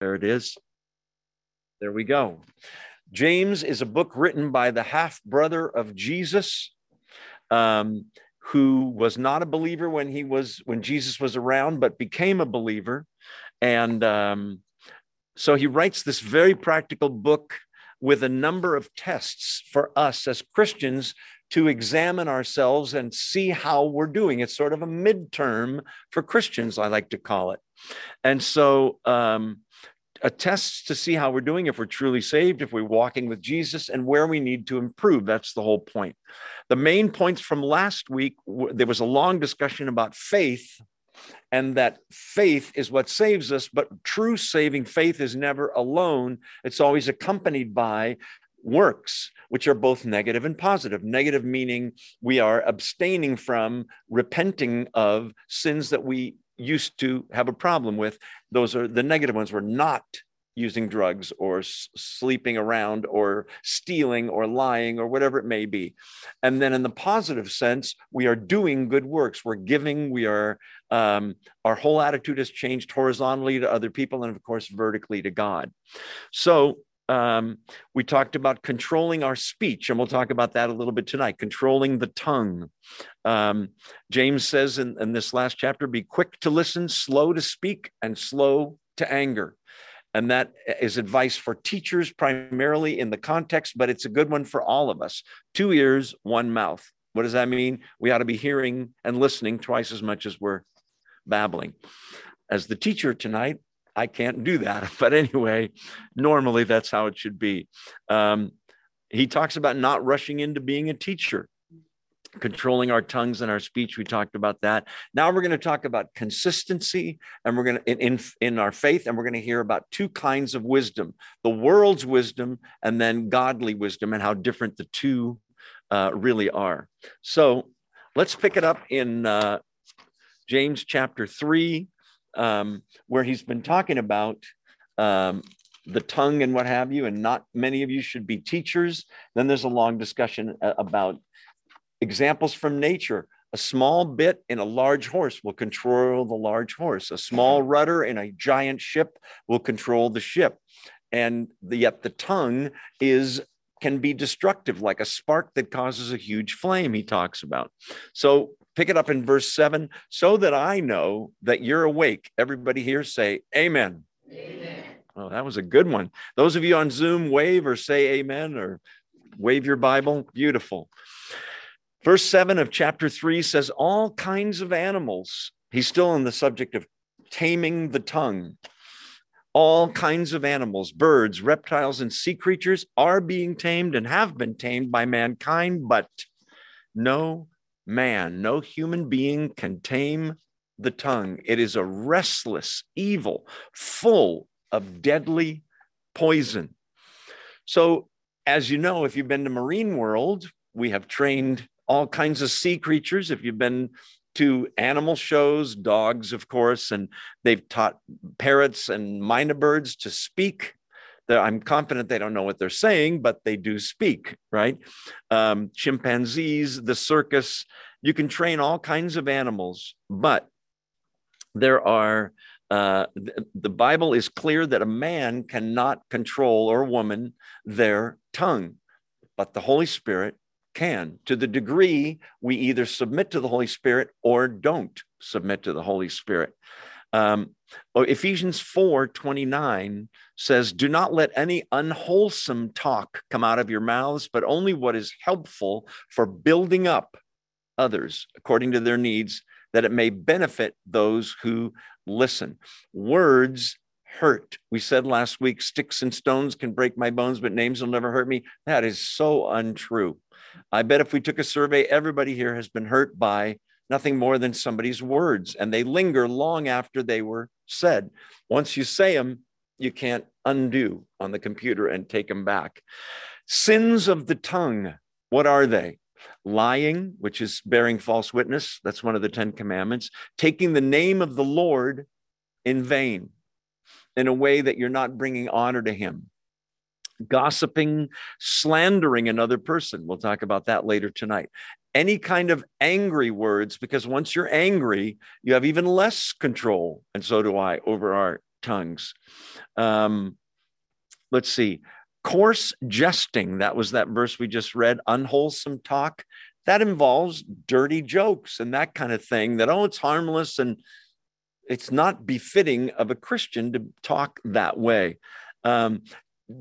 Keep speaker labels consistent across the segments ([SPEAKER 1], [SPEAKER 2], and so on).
[SPEAKER 1] There it is. There we go. James is a book written by the half brother of Jesus, um, who was not a believer when he was when Jesus was around, but became a believer, and um, so he writes this very practical book with a number of tests for us as Christians to examine ourselves and see how we're doing. It's sort of a midterm for Christians, I like to call it. And so, um, a test to see how we're doing, if we're truly saved, if we're walking with Jesus, and where we need to improve. That's the whole point. The main points from last week there was a long discussion about faith and that faith is what saves us, but true saving faith is never alone. It's always accompanied by works, which are both negative and positive. Negative meaning we are abstaining from, repenting of sins that we used to have a problem with. Those are the negative ones. We're not using drugs or s- sleeping around or stealing or lying or whatever it may be. And then in the positive sense, we are doing good works. We're giving, we are, um, our whole attitude has changed horizontally to other people and, of course, vertically to God. So um, we talked about controlling our speech, and we'll talk about that a little bit tonight, controlling the tongue. Um, James says in, in this last chapter be quick to listen, slow to speak, and slow to anger. And that is advice for teachers primarily in the context, but it's a good one for all of us. Two ears, one mouth. What does that mean? We ought to be hearing and listening twice as much as we're babbling. As the teacher tonight, I can't do that. But anyway, normally that's how it should be. Um, he talks about not rushing into being a teacher, controlling our tongues and our speech. We talked about that. Now we're going to talk about consistency, and we're going to in, in our faith, and we're going to hear about two kinds of wisdom: the world's wisdom, and then godly wisdom, and how different the two uh, really are. So let's pick it up in uh, James chapter three um, where he's been talking about um, the tongue and what have you, and not many of you should be teachers. Then there's a long discussion uh, about examples from nature. A small bit in a large horse will control the large horse. A small rudder in a giant ship will control the ship. And the, yet the tongue is can be destructive, like a spark that causes a huge flame, he talks about. So pick it up in verse 7 so that I know that you're awake. Everybody here say, Amen. Amen. Oh, that was a good one. Those of you on Zoom, wave or say amen or wave your Bible. Beautiful. Verse 7 of chapter 3 says, All kinds of animals. He's still on the subject of taming the tongue. All kinds of animals, birds, reptiles, and sea creatures are being tamed and have been tamed by mankind, but no man, no human being can tame the tongue. It is a restless evil, full of deadly poison. So, as you know, if you've been to Marine World, we have trained all kinds of sea creatures. If you've been to animal shows, dogs, of course, and they've taught parrots and mynah birds to speak. I'm confident they don't know what they're saying, but they do speak, right? Um, chimpanzees, the circus, you can train all kinds of animals, but there are, uh, the Bible is clear that a man cannot control or woman their tongue, but the Holy Spirit can to the degree we either submit to the Holy Spirit or don't submit to the Holy Spirit. Um, oh, Ephesians 4 29 says, Do not let any unwholesome talk come out of your mouths, but only what is helpful for building up others according to their needs, that it may benefit those who listen. Words hurt. We said last week, sticks and stones can break my bones, but names will never hurt me. That is so untrue. I bet if we took a survey, everybody here has been hurt by nothing more than somebody's words, and they linger long after they were said. Once you say them, you can't undo on the computer and take them back. Sins of the tongue, what are they? Lying, which is bearing false witness, that's one of the Ten Commandments. Taking the name of the Lord in vain in a way that you're not bringing honor to Him gossiping, slandering another person. We'll talk about that later tonight. Any kind of angry words, because once you're angry, you have even less control, and so do I, over our tongues. Um, let's see. Coarse jesting, that was that verse we just read, unwholesome talk. That involves dirty jokes and that kind of thing that, oh, it's harmless and it's not befitting of a Christian to talk that way. Um,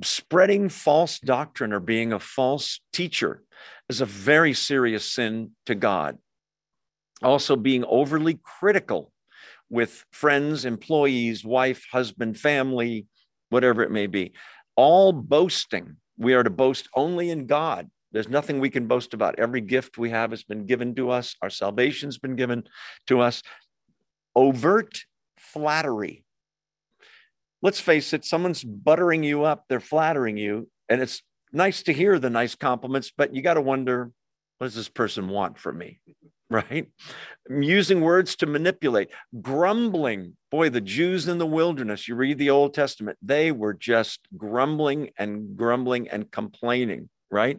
[SPEAKER 1] spreading false doctrine or being a false teacher is a very serious sin to God. Also, being overly critical with friends, employees, wife, husband, family, whatever it may be. All boasting. We are to boast only in God. There's nothing we can boast about. Every gift we have has been given to us, our salvation's been given to us. Overt flattery. Let's face it, someone's buttering you up, they're flattering you, and it's nice to hear the nice compliments, but you got to wonder what does this person want from me? Right? Using words to manipulate, grumbling. Boy, the Jews in the wilderness, you read the Old Testament, they were just grumbling and grumbling and complaining, right?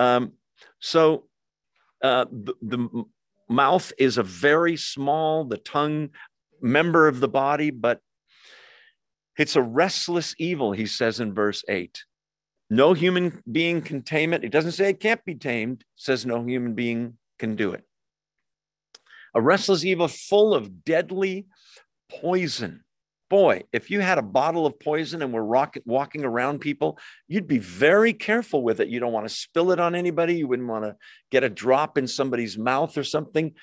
[SPEAKER 1] Um, so uh, the, the mouth is a very small, the tongue member of the body, but it's a restless evil, he says in verse 8. No human being can tame it. It doesn't say it can't be tamed, it says no human being can do it. A restless evil full of deadly poison. Boy, if you had a bottle of poison and were rock, walking around people, you'd be very careful with it. You don't want to spill it on anybody. You wouldn't want to get a drop in somebody's mouth or something.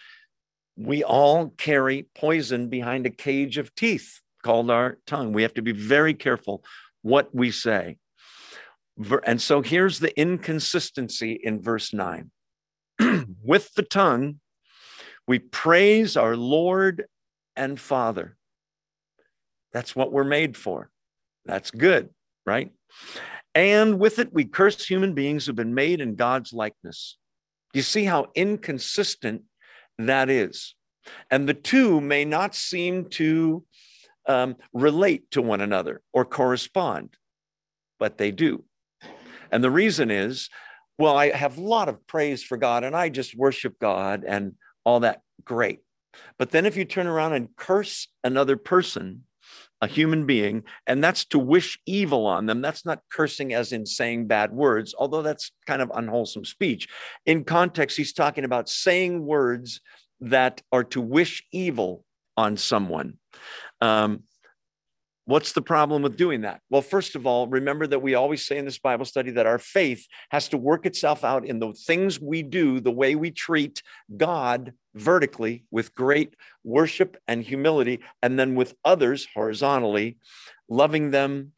[SPEAKER 1] We all carry poison behind a cage of teeth called our tongue. We have to be very careful what we say. And so here's the inconsistency in verse 9. With the tongue, we praise our Lord and Father. That's what we're made for. That's good, right? And with it, we curse human beings who've been made in God's likeness. You see how inconsistent that is. And the two may not seem to um, relate to one another or correspond, but they do. And the reason is, well, I have a lot of praise for God and I just worship God and all that. Great. But then if you turn around and curse another person, a human being, and that's to wish evil on them. That's not cursing as in saying bad words, although that's kind of unwholesome speech. In context, he's talking about saying words that are to wish evil on someone. Um, What's the problem with doing that? Well, first of all, remember that we always say in this Bible study that our faith has to work itself out in the things we do, the way we treat God vertically with great worship and humility, and then with others horizontally, loving them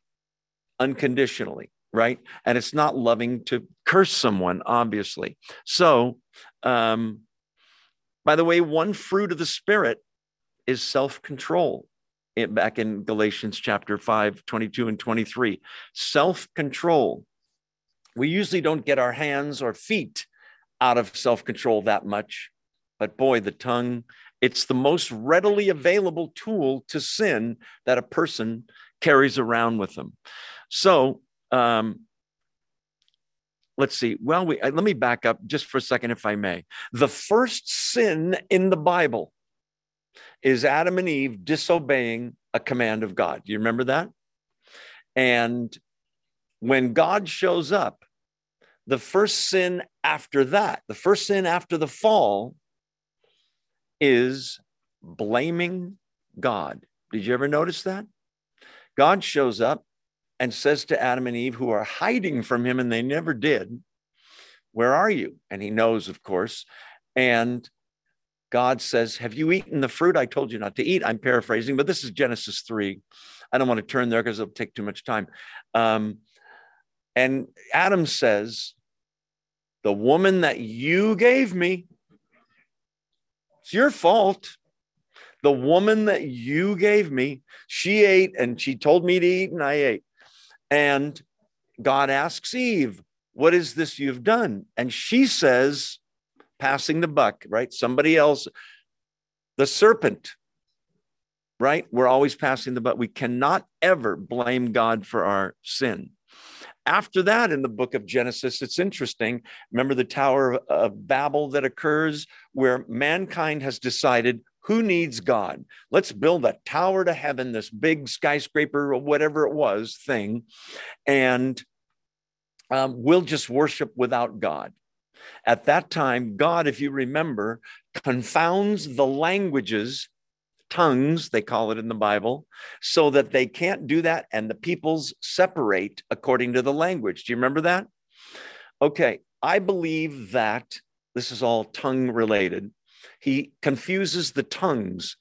[SPEAKER 1] unconditionally, right? And it's not loving to curse someone, obviously. So, um, by the way, one fruit of the Spirit is self control back in Galatians chapter 5, 22 and 23. Self control. We usually don't get our hands or feet out of self control that much, but boy, the tongue, it's the most readily available tool to sin that a person carries around with them. So, um, let's see. Well, we, uh, let me back up just for a second, if I may. The first sin in the Bible is Adam and Eve disobeying a command of God. You remember that? And when God shows up, the first sin after that, the first sin after the fall is blaming God. Did you ever notice that? God shows up and says to Adam and Eve, who are hiding from him, and they never did, Where are you? And he knows, of course. And God says, Have you eaten the fruit I told you not to eat? I'm paraphrasing, but this is Genesis 3. I don't want to turn there because it'll take too much time. Um, and Adam says, The woman that you gave me, it's your fault. The woman that you gave me, she ate and she told me to eat, and I ate. And God asks Eve, What is this you've done? And she says, passing the buck, right? Somebody else, the serpent, right? We're always passing the buck. We cannot ever blame God for our sin. After that, in the book of Genesis, it's interesting. Remember the Tower of Babel that occurs where mankind has decided Who needs God? Let's build a tower to heaven, this big skyscraper or whatever it was thing, and um, we'll just worship without God. At that time, God, if you remember, confounds the languages, tongues, they call it in the Bible, so that they can't do that and the peoples separate according to the language. Do you remember that? Okay, I believe that this is all tongue related. He confuses the tongues.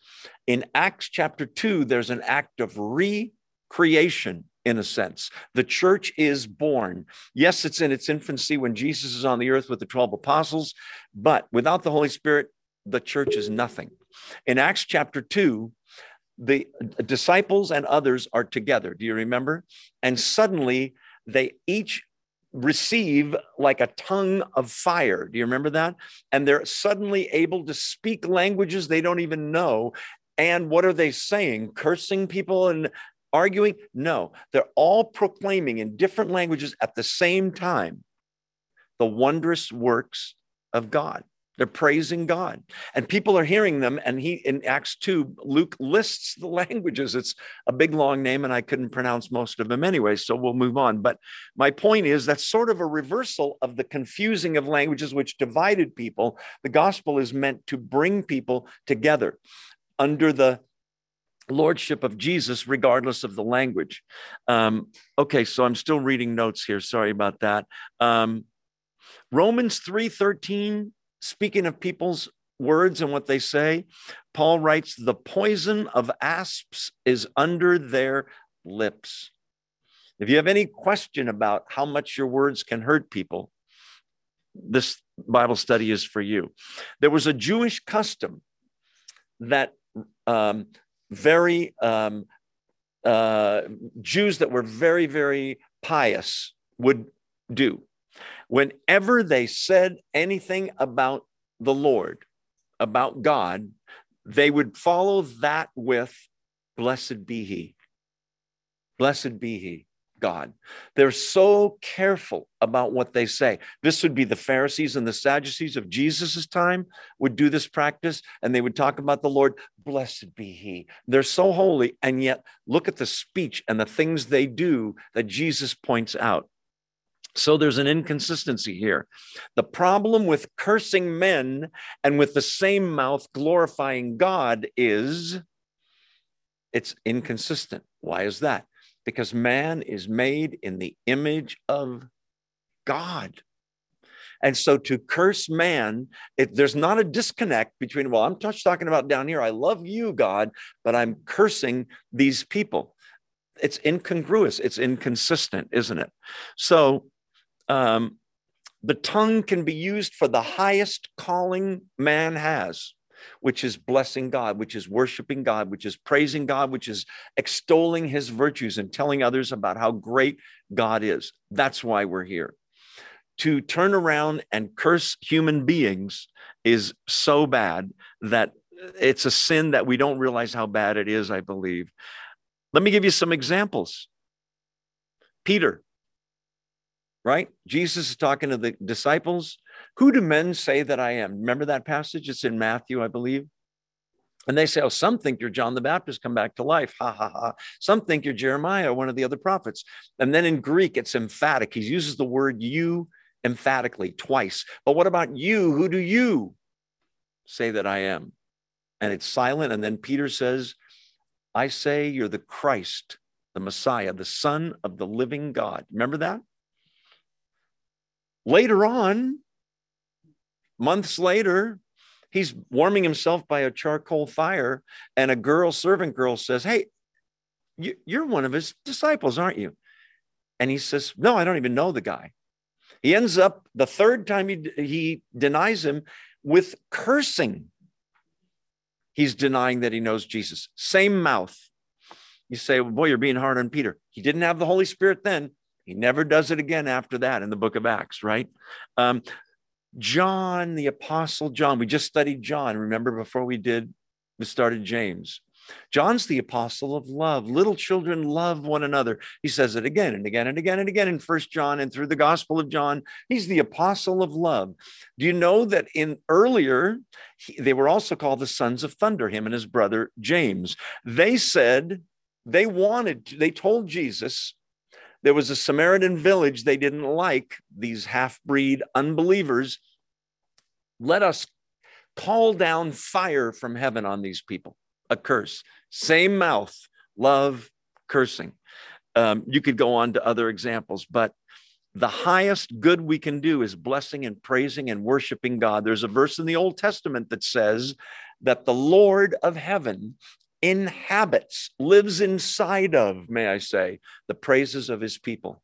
[SPEAKER 1] In Acts chapter 2, there's an act of recreation in a sense. The church is born. Yes, it's in its infancy when Jesus is on the earth with the 12 apostles, but without the Holy Spirit, the church is nothing. In Acts chapter 2, the disciples and others are together. Do you remember? And suddenly they each receive like a tongue of fire. Do you remember that? And they're suddenly able to speak languages they don't even know. And what are they saying? Cursing people and arguing? No, they're all proclaiming in different languages at the same time the wondrous works of God. They're praising God. And people are hearing them. And he, in Acts 2, Luke lists the languages. It's a big, long name, and I couldn't pronounce most of them anyway. So we'll move on. But my point is that's sort of a reversal of the confusing of languages which divided people. The gospel is meant to bring people together under the lordship of Jesus, regardless of the language. Um, okay, so I'm still reading notes here. Sorry about that. Um, Romans 3:13 speaking of people's words and what they say, Paul writes, The poison of asps is under their lips. If you have any question about how much your words can hurt people, this Bible study is for you. There was a Jewish custom that um, very um, uh, Jews that were very, very pious would do. Whenever they said anything about the Lord, about God, they would follow that with, Blessed be He. Blessed be He. God. They're so careful about what they say. This would be the Pharisees and the Sadducees of Jesus's time would do this practice and they would talk about the Lord, blessed be he. They're so holy and yet look at the speech and the things they do that Jesus points out. So there's an inconsistency here. The problem with cursing men and with the same mouth glorifying God is it's inconsistent. Why is that? Because man is made in the image of God. And so to curse man, it, there's not a disconnect between, well, I'm just talking about down here. I love you, God, but I'm cursing these people. It's incongruous. It's inconsistent, isn't it? So um, the tongue can be used for the highest calling man has, which is blessing God, which is worshiping God, which is praising God, which is extolling his virtues and telling others about how great God is. That's why we're here. To turn around and curse human beings is so bad that it's a sin that we don't realize how bad it is, I believe. Let me give you some examples. Peter, right? Jesus is talking to the disciples. Who do men say that I am? Remember that passage? It's in Matthew, I believe. And they say, Oh, some think you're John the Baptist come back to life. Ha ha ha. Some think you're Jeremiah, one of the other prophets. And then in Greek, it's emphatic. He uses the word you emphatically twice. But what about you? Who do you say that I am? And it's silent. And then Peter says, I say you're the Christ, the Messiah, the Son of the living God. Remember that? Later on, months later, he's warming himself by a charcoal fire, and a girl, servant girl, says, Hey, you're one of his disciples, aren't you? And he says, No, I don't even know the guy. He ends up the third time he, he denies him with cursing. He's denying that he knows Jesus. Same mouth. You say, well, boy, you're being hard on Peter. He didn't have the Holy Spirit then. He never does it again after that in the book of Acts, right? Um, John, the Apostle John, we just studied John, remember before we did, we started James. John's the apostle of love. Little children love one another. He says it again and again and again and again in First John and through the Gospel of John. He's the apostle of love. Do you know that in earlier, he, they were also called the sons of thunder, him and his brother James. They said they wanted, they told Jesus, there was a Samaritan village they didn't like, these half breed unbelievers. Let us call down fire from heaven on these people, a curse. Same mouth, love, cursing. Um, you could go on to other examples, but the highest good we can do is blessing and praising and worshiping God. There's a verse in the Old Testament that says that the Lord of heaven inhabits, lives inside of, may I say, the praises of his people.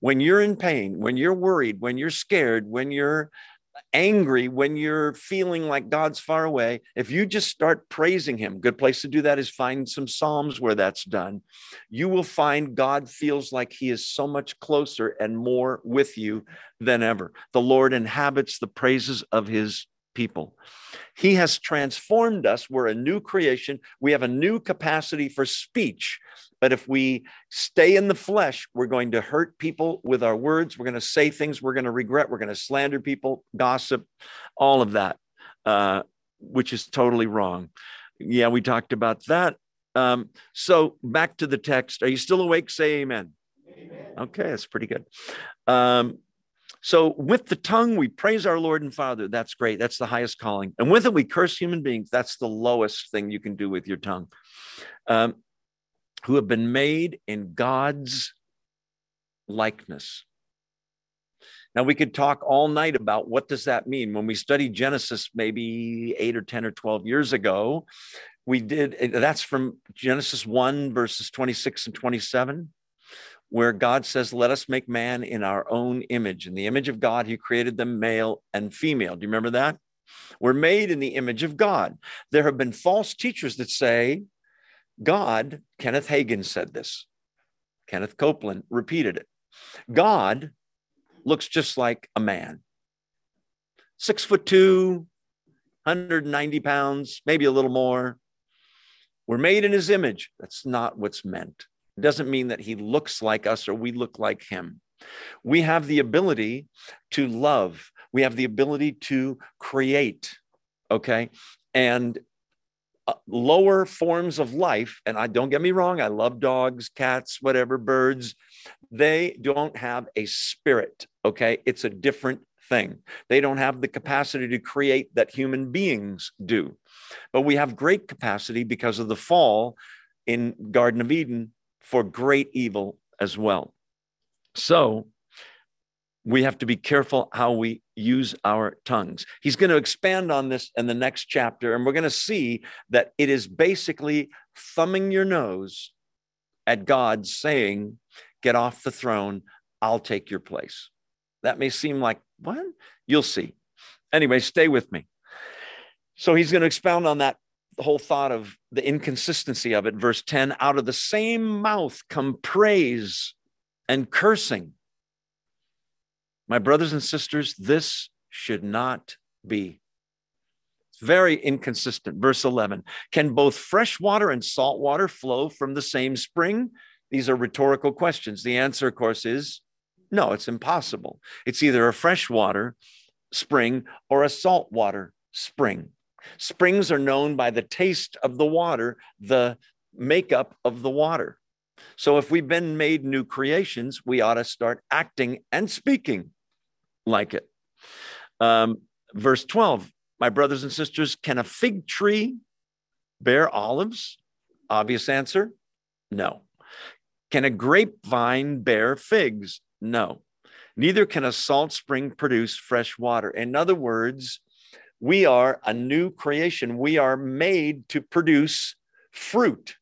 [SPEAKER 1] When you're in pain, when you're worried, when you're scared, when you're angry, when you're feeling like God's far away, if you just start praising Him, good place to do that is find some Psalms where that's done. You will find God feels like He is so much closer and more with you than ever. The Lord inhabits the praises of His people. He has transformed us. We're a new creation. We have a new capacity for speech. But if we stay in the flesh, we're going to hurt people with our words. We're going to say things we're going to regret. We're going to slander people, gossip, all of that, uh, which is totally wrong. Yeah, we talked about that. Um, so back to the text. Are you still awake? Say amen. amen. Okay, that's pretty good. Um, so with the tongue, we praise our Lord and Father. That's great. That's the highest calling. And with it, we curse human beings. That's the lowest thing you can do with your tongue. Um, who have been made in God's likeness. Now we could talk all night about what does that mean. When we studied Genesis maybe 8 or 10 or 12 years ago, we did that's from Genesis 1 verses 26 and 27 where God says, Let us make man in our own image. In the image of God, he created them male and female. Do you remember that? We're made in the image of God. There have been false teachers that say God, Kenneth Hagin said this. Kenneth Copeland repeated it. God looks just like a man. Six foot two, 190 pounds, maybe a little more. We're made in his image. That's not what's meant. Doesn't mean that he looks like us or we look like him. We have the ability to love, we have the ability to create. Okay. And uh, lower forms of life, and I don't get me wrong, I love dogs, cats, whatever, birds, they don't have a spirit. Okay. It's a different thing. They don't have the capacity to create that human beings do. But we have great capacity because of the fall in Garden of Eden for great evil as well. So we have to be careful how we use our tongues. He's going to expand on this in the next chapter, and we're going to see that it is basically thumbing your nose at God saying, Get off the throne, I'll take your place. That may seem like, what? You'll see. Anyway, stay with me. So he's going to expound on that the whole thought of the inconsistency of it. Verse 10 out of the same mouth come praise and cursing. My brothers and sisters, this should not be. It's very inconsistent. Verse 11 Can both fresh water and salt water flow from the same spring? These are rhetorical questions. The answer, of course, is no, it's impossible. It's either a fresh water spring or a salt water spring. Springs are known by the taste of the water, the makeup of the water. So if we've been made new creations, we ought to start acting and speaking like it. Um, verse 12 My brothers and sisters, can a fig tree bear olives? Obvious answer no. Can a grapevine bear figs? No. Neither can a salt spring produce fresh water. In other words, we are a new creation. We are made to produce fruit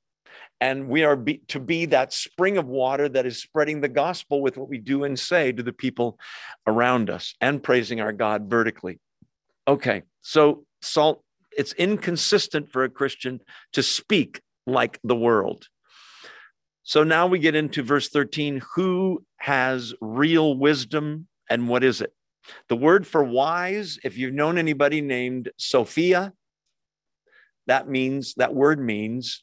[SPEAKER 1] and we are be, to be that spring of water that is spreading the gospel with what we do and say to the people around us and praising our God vertically. Okay, so salt, it's inconsistent for a Christian to speak like the world. So now we get into verse 13 who has real wisdom and what is it? The word for wise, if you've known anybody named Sophia, that means that word means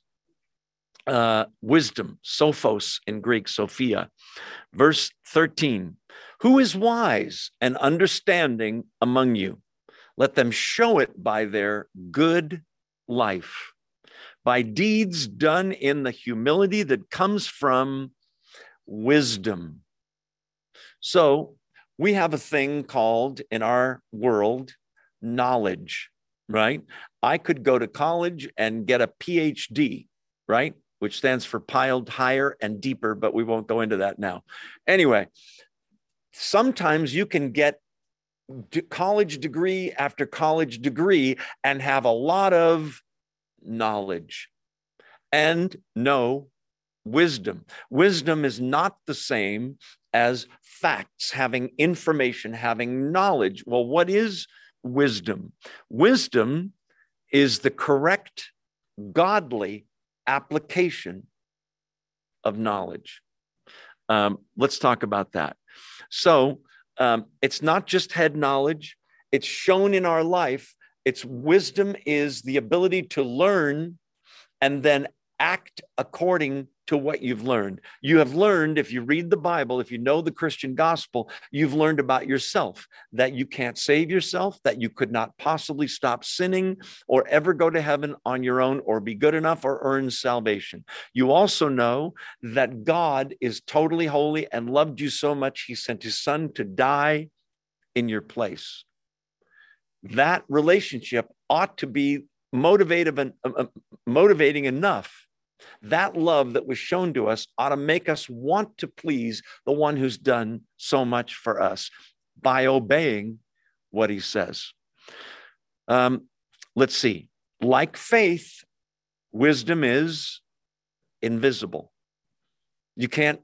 [SPEAKER 1] uh, wisdom, sophos in Greek, Sophia. Verse 13 Who is wise and understanding among you? Let them show it by their good life, by deeds done in the humility that comes from wisdom. So we have a thing called in our world knowledge, right? I could go to college and get a PhD, right? Which stands for piled higher and deeper, but we won't go into that now. Anyway, sometimes you can get college degree after college degree and have a lot of knowledge and no wisdom. Wisdom is not the same as facts, having information, having knowledge. Well, what is wisdom? Wisdom is the correct, godly application of knowledge. Um, let's talk about that. So, um, it's not just head knowledge, it's shown in our life. It's wisdom is the ability to learn and then act according to what you've learned. You have learned, if you read the Bible, if you know the Christian gospel, you've learned about yourself that you can't save yourself, that you could not possibly stop sinning or ever go to heaven on your own or be good enough or earn salvation. You also know that God is totally holy and loved you so much, he sent his son to die in your place. That relationship ought to be motivative and uh, uh motivating enough that love that was shown to us ought to make us want to please the one who's done so much for us by obeying what he says. Um, let's see. Like faith, wisdom is invisible. You can't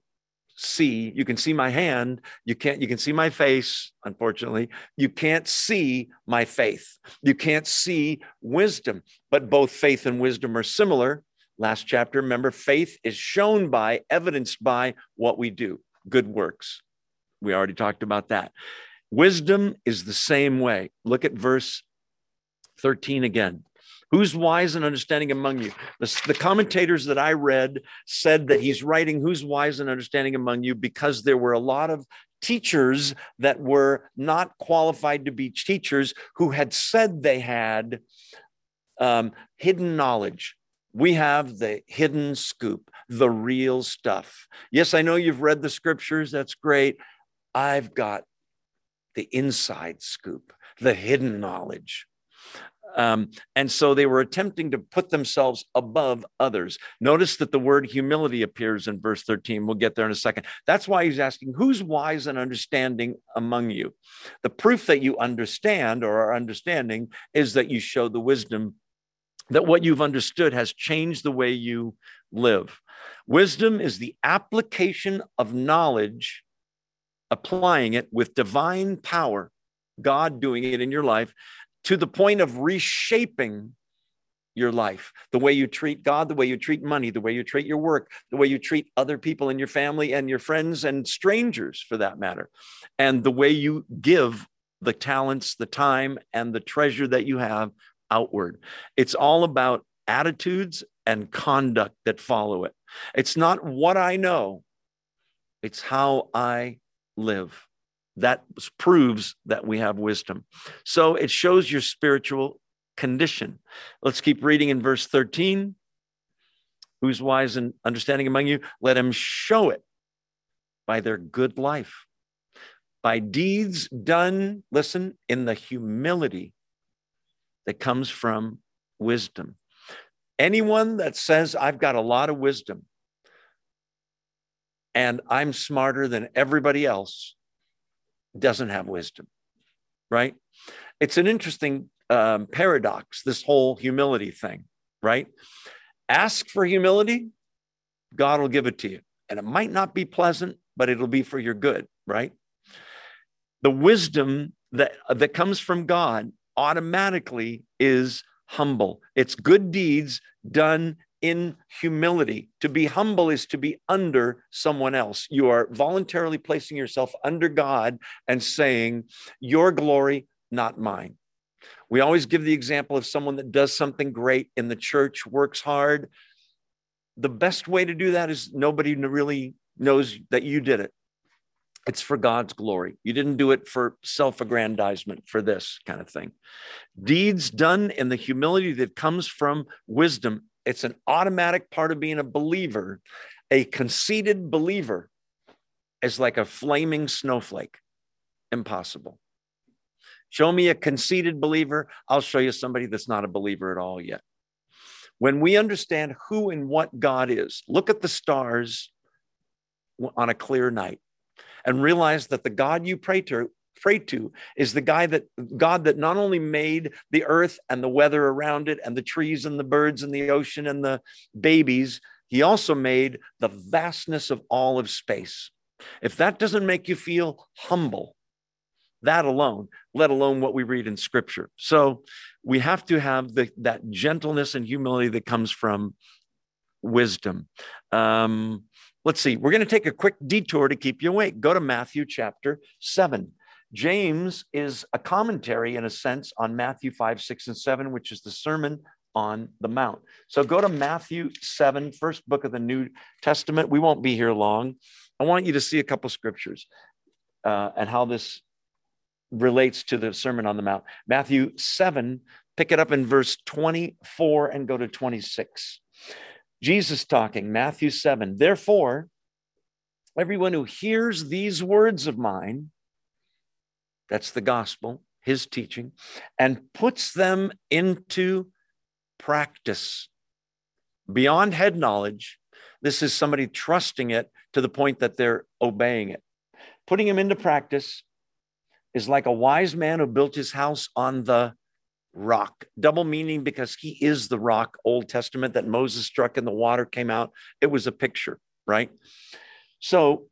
[SPEAKER 1] see you can see my hand you can't you can see my face unfortunately you can't see my faith you can't see wisdom but both faith and wisdom are similar last chapter. Remember, faith is shown by, evidenced by what we do, good works. We already talked about that. Wisdom is the same way. Look at verse 13 again. Who's wise and understanding among you? The, the, commentators that I read said that he's writing who's wise and understanding among you because there were a lot of teachers that were not qualified to be teachers who had said they had um, hidden knowledge, we have the hidden scoop, the real stuff. Yes, I know you've read the scriptures. That's great. I've got the inside scoop, the hidden knowledge. Um, and so they were attempting to put themselves above others. Notice that the word humility appears in verse 13. We'll get there in a second. That's why he's asking, Who's wise and understanding among you? The proof that you understand or are understanding is that you show the wisdom that what you've understood has changed the way you live. Wisdom is the application of knowledge, applying it with divine power, God doing it in your life to the point of reshaping your life, the way you treat God, the way you treat money, the way you treat your work, the way you treat other people in your family and your friends and strangers for that matter, and the way you give the talents, the time, and the treasure that you have outward. It's all about attitudes and conduct that follow it. It's not what I know, it's how I live. That proves that we have wisdom. So it shows your spiritual condition. Let's keep reading in verse 13. Who's wise and understanding among you? Let him show it by their good life, by deeds done, listen, in the humility that comes from wisdom. Anyone that says, I've got a lot of wisdom and I'm smarter than everybody else doesn't have wisdom, right? It's an interesting um, paradox, this whole humility thing, right? Ask for humility, God will give it to you. And it might not be pleasant, but it'll be for your good, right? The wisdom that, that comes from God automatically is humble. It's good deeds done in humility. To be humble is to be under someone else. You are voluntarily placing yourself under God and saying, Your glory, not mine. We always give the example of someone that does something great in the church, works hard. The best way to do that is nobody really knows that you did it. It's for God's glory. You didn't do it for self aggrandizement, for this kind of thing. Deeds done in the humility that comes from wisdom, it's an automatic part of being a believer. A conceited believer is like a flaming snowflake. Impossible. Show me a conceited believer, I'll show you somebody that's not a believer at all yet. When we understand who and what God is, look at the stars on a clear night and realize that the God you pray to pray to is the guy that God that not only made the earth and the weather around it and the trees and the birds and the ocean and the babies, he also made the vastness of all of space. If that doesn't make you feel humble, that alone, let alone what we read in scripture. So we have to have the, that gentleness and humility that comes from wisdom. Um, let's see, we're going to take a quick detour to keep you awake. Go to Matthew chapter 7. James is a commentary, in a sense, on Matthew 5, 6, and 7, which is the Sermon on the Mount. So go to Matthew 7, first book of the New Testament. We won't be here long. I want you to see a couple scriptures uh, and how this relates to the Sermon on the Mount. Matthew 7, pick it up in verse 24 and go to 26. Jesus talking, Matthew 7. Therefore, everyone who hears these words of mine, that's the gospel, his teaching, and puts them into practice beyond head knowledge. This is somebody trusting it to the point that they're obeying it. Putting them into practice is like a wise man who built his house on the rock. Double meaning because he is the rock, Old Testament that Moses struck and the water came out. It was a picture, right? So,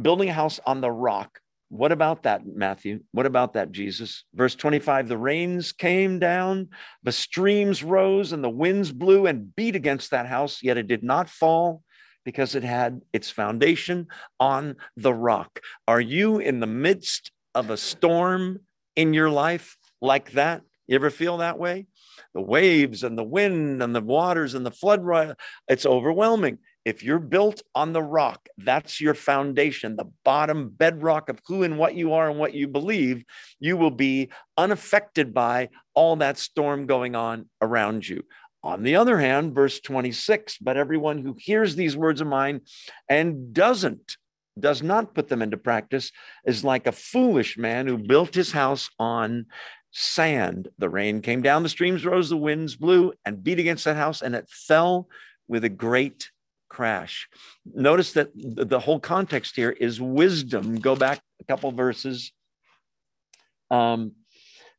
[SPEAKER 1] building a house on the rock. What about that, Matthew? What about that, Jesus? Verse 25 the rains came down, the streams rose, and the winds blew and beat against that house, yet it did not fall because it had its foundation on the rock. Are you in the midst of a storm in your life like that? You ever feel that way? The waves and the wind and the waters and the flood, it's overwhelming. If you're built on the rock, that's your foundation, the bottom bedrock of who and what you are and what you believe, you will be unaffected by all that storm going on around you. On the other hand, verse 26, but everyone who hears these words of mine and doesn't does not put them into practice is like a foolish man who built his house on sand. The rain came down, the streams rose, the winds blew and beat against that house, and it fell with a great crash. Notice that the whole context here is wisdom. Go back a couple verses. Um,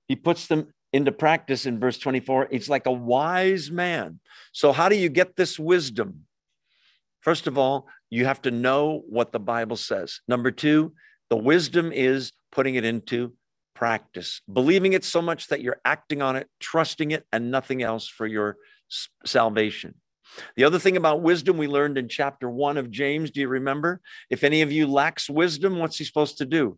[SPEAKER 1] he puts them into practice in verse 24. It's like a wise man. So, how do you get this wisdom? First of all, you have to know what the Bible says. Number two, the wisdom is putting it into practice, believing it so much that you're acting on it, trusting it, and nothing else for your salvation. The other thing about wisdom we learned in chapter one of James, do you remember? If any of you lacks wisdom, what's he supposed to do?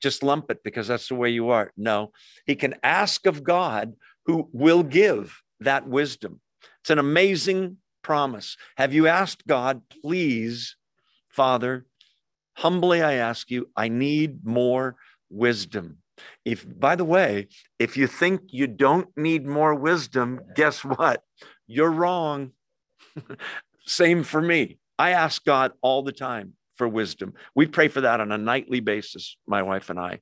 [SPEAKER 1] Just lump it because that's the way you are. No, he can ask of God who will give that wisdom. It's an amazing promise. Have you asked God, please, Father, humbly I ask you, I need more wisdom. If, by the way, if you think you don't need more wisdom, guess what? You're wrong. Same for me. I ask God all the time for wisdom. We pray for that on a nightly basis, my wife and I.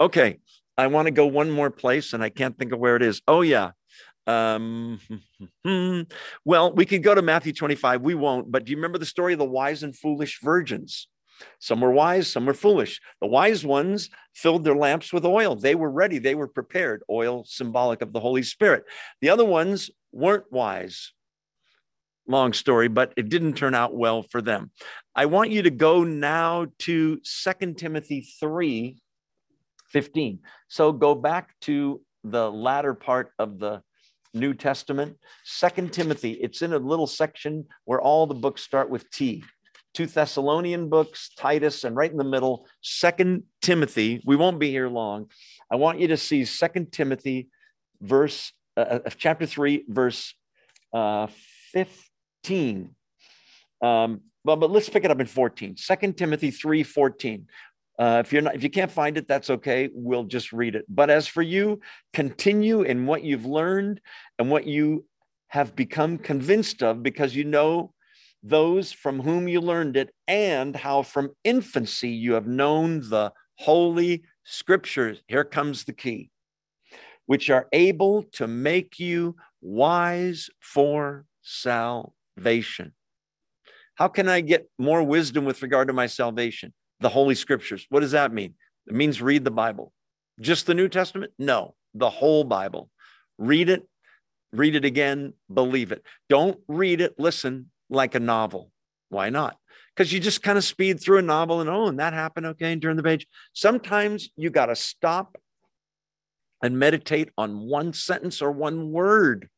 [SPEAKER 1] Okay, I want to go one more place and I can't think of where it is. Oh, yeah. Um, well, we could go to Matthew 25. We won't, but do you remember the story of the wise and foolish virgins? Some were wise, some were foolish. The wise ones filled their lamps with oil. They were ready, they were prepared. Oil symbolic of the Holy Spirit. The other ones weren't wise. Long story, but it didn't turn out well for them. I want you to go now to Second Timothy 3 15. So go back to the latter part of the New Testament. Second Timothy, it's in a little section where all the books start with T. Two Thessalonian books, Titus, and right in the middle, Second Timothy. We won't be here long. I want you to see Second Timothy verse uh, uh chapter 3, verse uh, 15. Um, well, but let's pick it up in 14. 2 Timothy 3 14. Uh, if you're not, if you can't find it, that's okay. We'll just read it. But as for you, continue in what you've learned and what you have become convinced of, because you know those from whom you learned it, and how from infancy you have known the holy scriptures. Here comes the key, which are able to make you wise for salvation. How can I get more wisdom with regard to my salvation? the Holy Scriptures. What does that mean? It means read the Bible. Just the New Testament? No, the whole Bible. Read it, read it again, believe it. Don't read it, listen like a novel. Why not? Because you just kind of speed through a novel and oh, and that happened. Okay, and turn the page. Sometimes you got to stop and meditate on one sentence or one word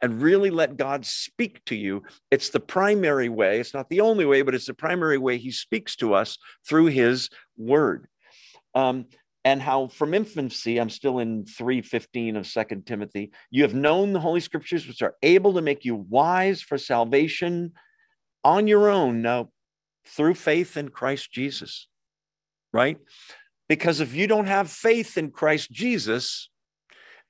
[SPEAKER 1] and really let God speak to you. It's the primary way. It's not the only way, but it's the primary way He speaks to us through His Word. Um, and how from infancy, I'm still in 315 of Second Timothy, you have known the Holy Scriptures, which are able to make you wise for salvation on your own now through faith in Christ Jesus, right? Because if you don't have faith in Christ Jesus,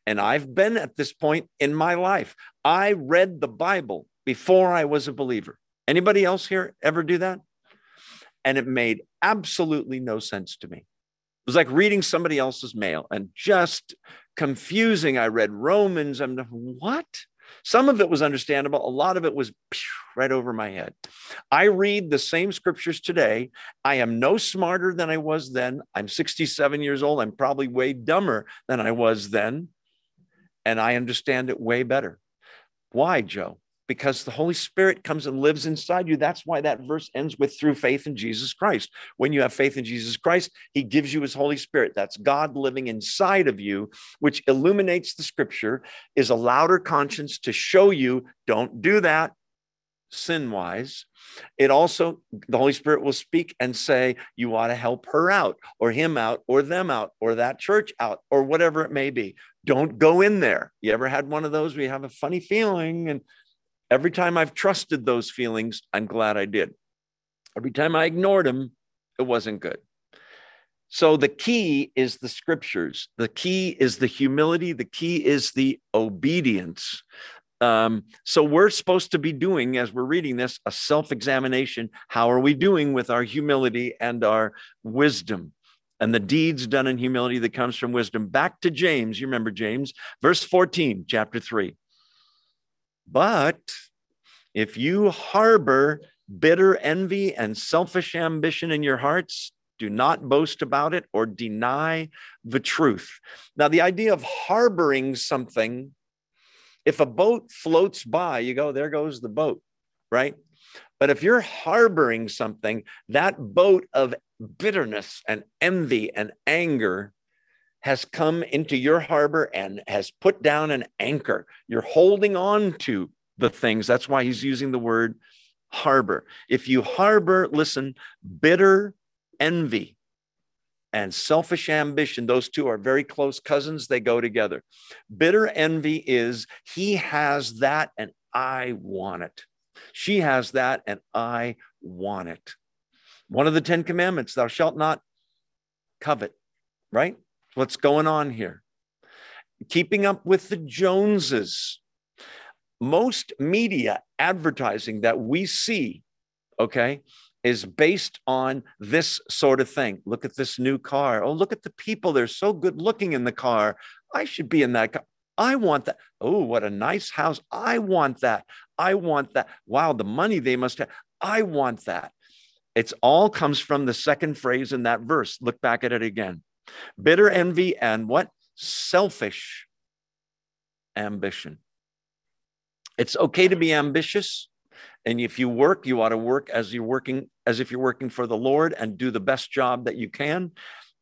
[SPEAKER 1] and I've been at this point in my life. I read the Bible before I was a believer. Anybody else here ever do that? And it made absolutely no sense to me. It was like reading somebody else's mail and just confusing. I read Romans. I'm what? Some of it was understandable. A lot of it was right over my head. I read the same scriptures today. I am no smarter than I was then. I'm 67 years old. I'm probably way dumber than I was then and I understand it way better. Why, Joe? Because the Holy Spirit comes and lives inside you. That's why that verse ends with through faith in Jesus Christ. When you have faith in Jesus Christ, He gives you His Holy Spirit. That's God living inside of you, which illuminates the scripture, is a louder conscience to show you don't do that sin wise. It also, the Holy Spirit will speak and say, you ought to help her out, or him out, or them out, or that church out, or whatever it may be don't go in there. You ever had one of those you have a funny feeling? And every time I've trusted those feelings, I'm glad I did. Every time I ignored them, it wasn't good. So the key is the scriptures. The key is the humility. The key is the obedience. Um, so we're supposed to be doing, as we're reading this, a self examination. How are we doing with our humility and our wisdom? and the deeds done in humility that comes from wisdom. Back to James, you remember James, verse 14, chapter 3. But if you harbor bitter envy and selfish ambition in your hearts, do not boast about it or deny the truth. Now, the idea of harboring something, if a boat floats by, you go, there goes the boat, right? But if you're harboring something, that boat of bitterness and envy and anger has come into your harbor and has put down an anchor. You're holding on to the things. That's why he's using the word harbor. If you harbor, listen, bitter envy and selfish ambition, those two are very close cousins. They go together. Bitter envy is he has that and I want it. She has that and I want it. One of the 10 commandments, thou shalt not covet, right? What's going on here? Keeping up with the Joneses. Most media advertising that we see, okay, is based on this sort of thing. Look at this new car. Oh, look at the people. They're so good looking in the car. I should be in that car. I want that. Oh, what a nice house. I want that. I want that. Wow, the money they must have. I want that. It's all comes from the second phrase in that verse. Look back at it again. Bitter envy and what? Selfish ambition. It's okay to be ambitious. And if you work, you ought to work as you're working, as if you're working for the Lord and do the best job that you can.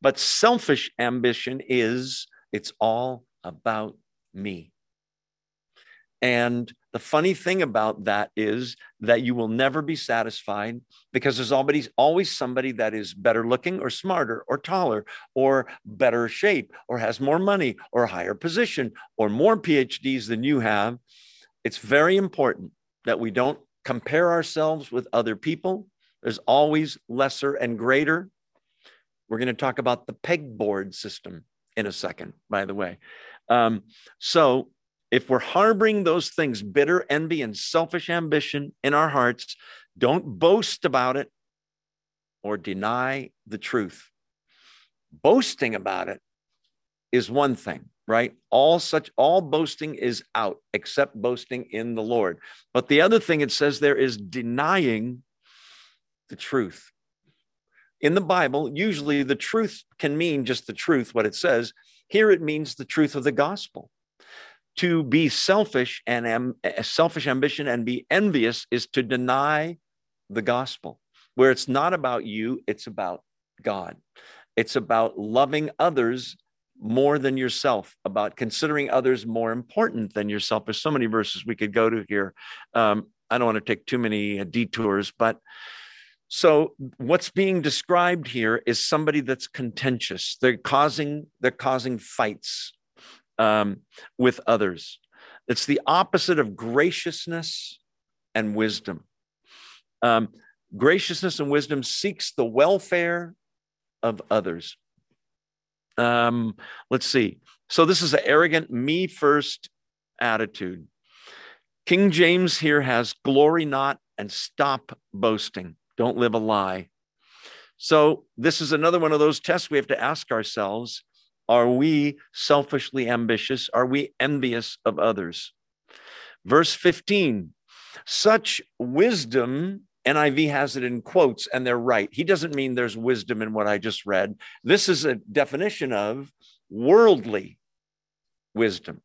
[SPEAKER 1] But selfish ambition is, it's all about me. And the funny thing about that is that you will never be satisfied because there's always always somebody that is better looking or smarter or taller or better shape or has more money or higher position or more PhDs than you have. It's very important that we don't compare ourselves with other people. There's always lesser and greater. We're going to talk about the pegboard system in a second, by the way. Um, so if we're harboring those things, bitter envy and selfish ambition in our hearts, don't boast about it or deny the truth. Boasting about it is one thing, right? All such, all boasting is out except boasting in the Lord. But the other thing it says there is denying the truth. In the Bible, usually the truth can mean just the truth, what it says. Here it means the truth of the gospel to be selfish and am, selfish ambition and be envious is to deny the gospel. Where it's not about you it's about god. It's about loving others more than yourself about considering others more important than yourself. There's so many verses we could go to here. Um, i don't want to take too many uh, detours but so what's being described here is somebody that's contentious. They're causing they're causing fights um, with others. It's the opposite of graciousness and wisdom. Um, graciousness and wisdom seeks the welfare of others. Um, let's see. So, this is an arrogant, me first attitude. King James here has glory not and stop boasting. Don't live a lie. So, this is another one of those tests we have to ask ourselves are we selfishly ambitious? Are we envious of others? Verse 15 such wisdom, NIV has it in quotes, and they're right. He doesn't mean there's wisdom in what I just read. This is a definition of worldly wisdom.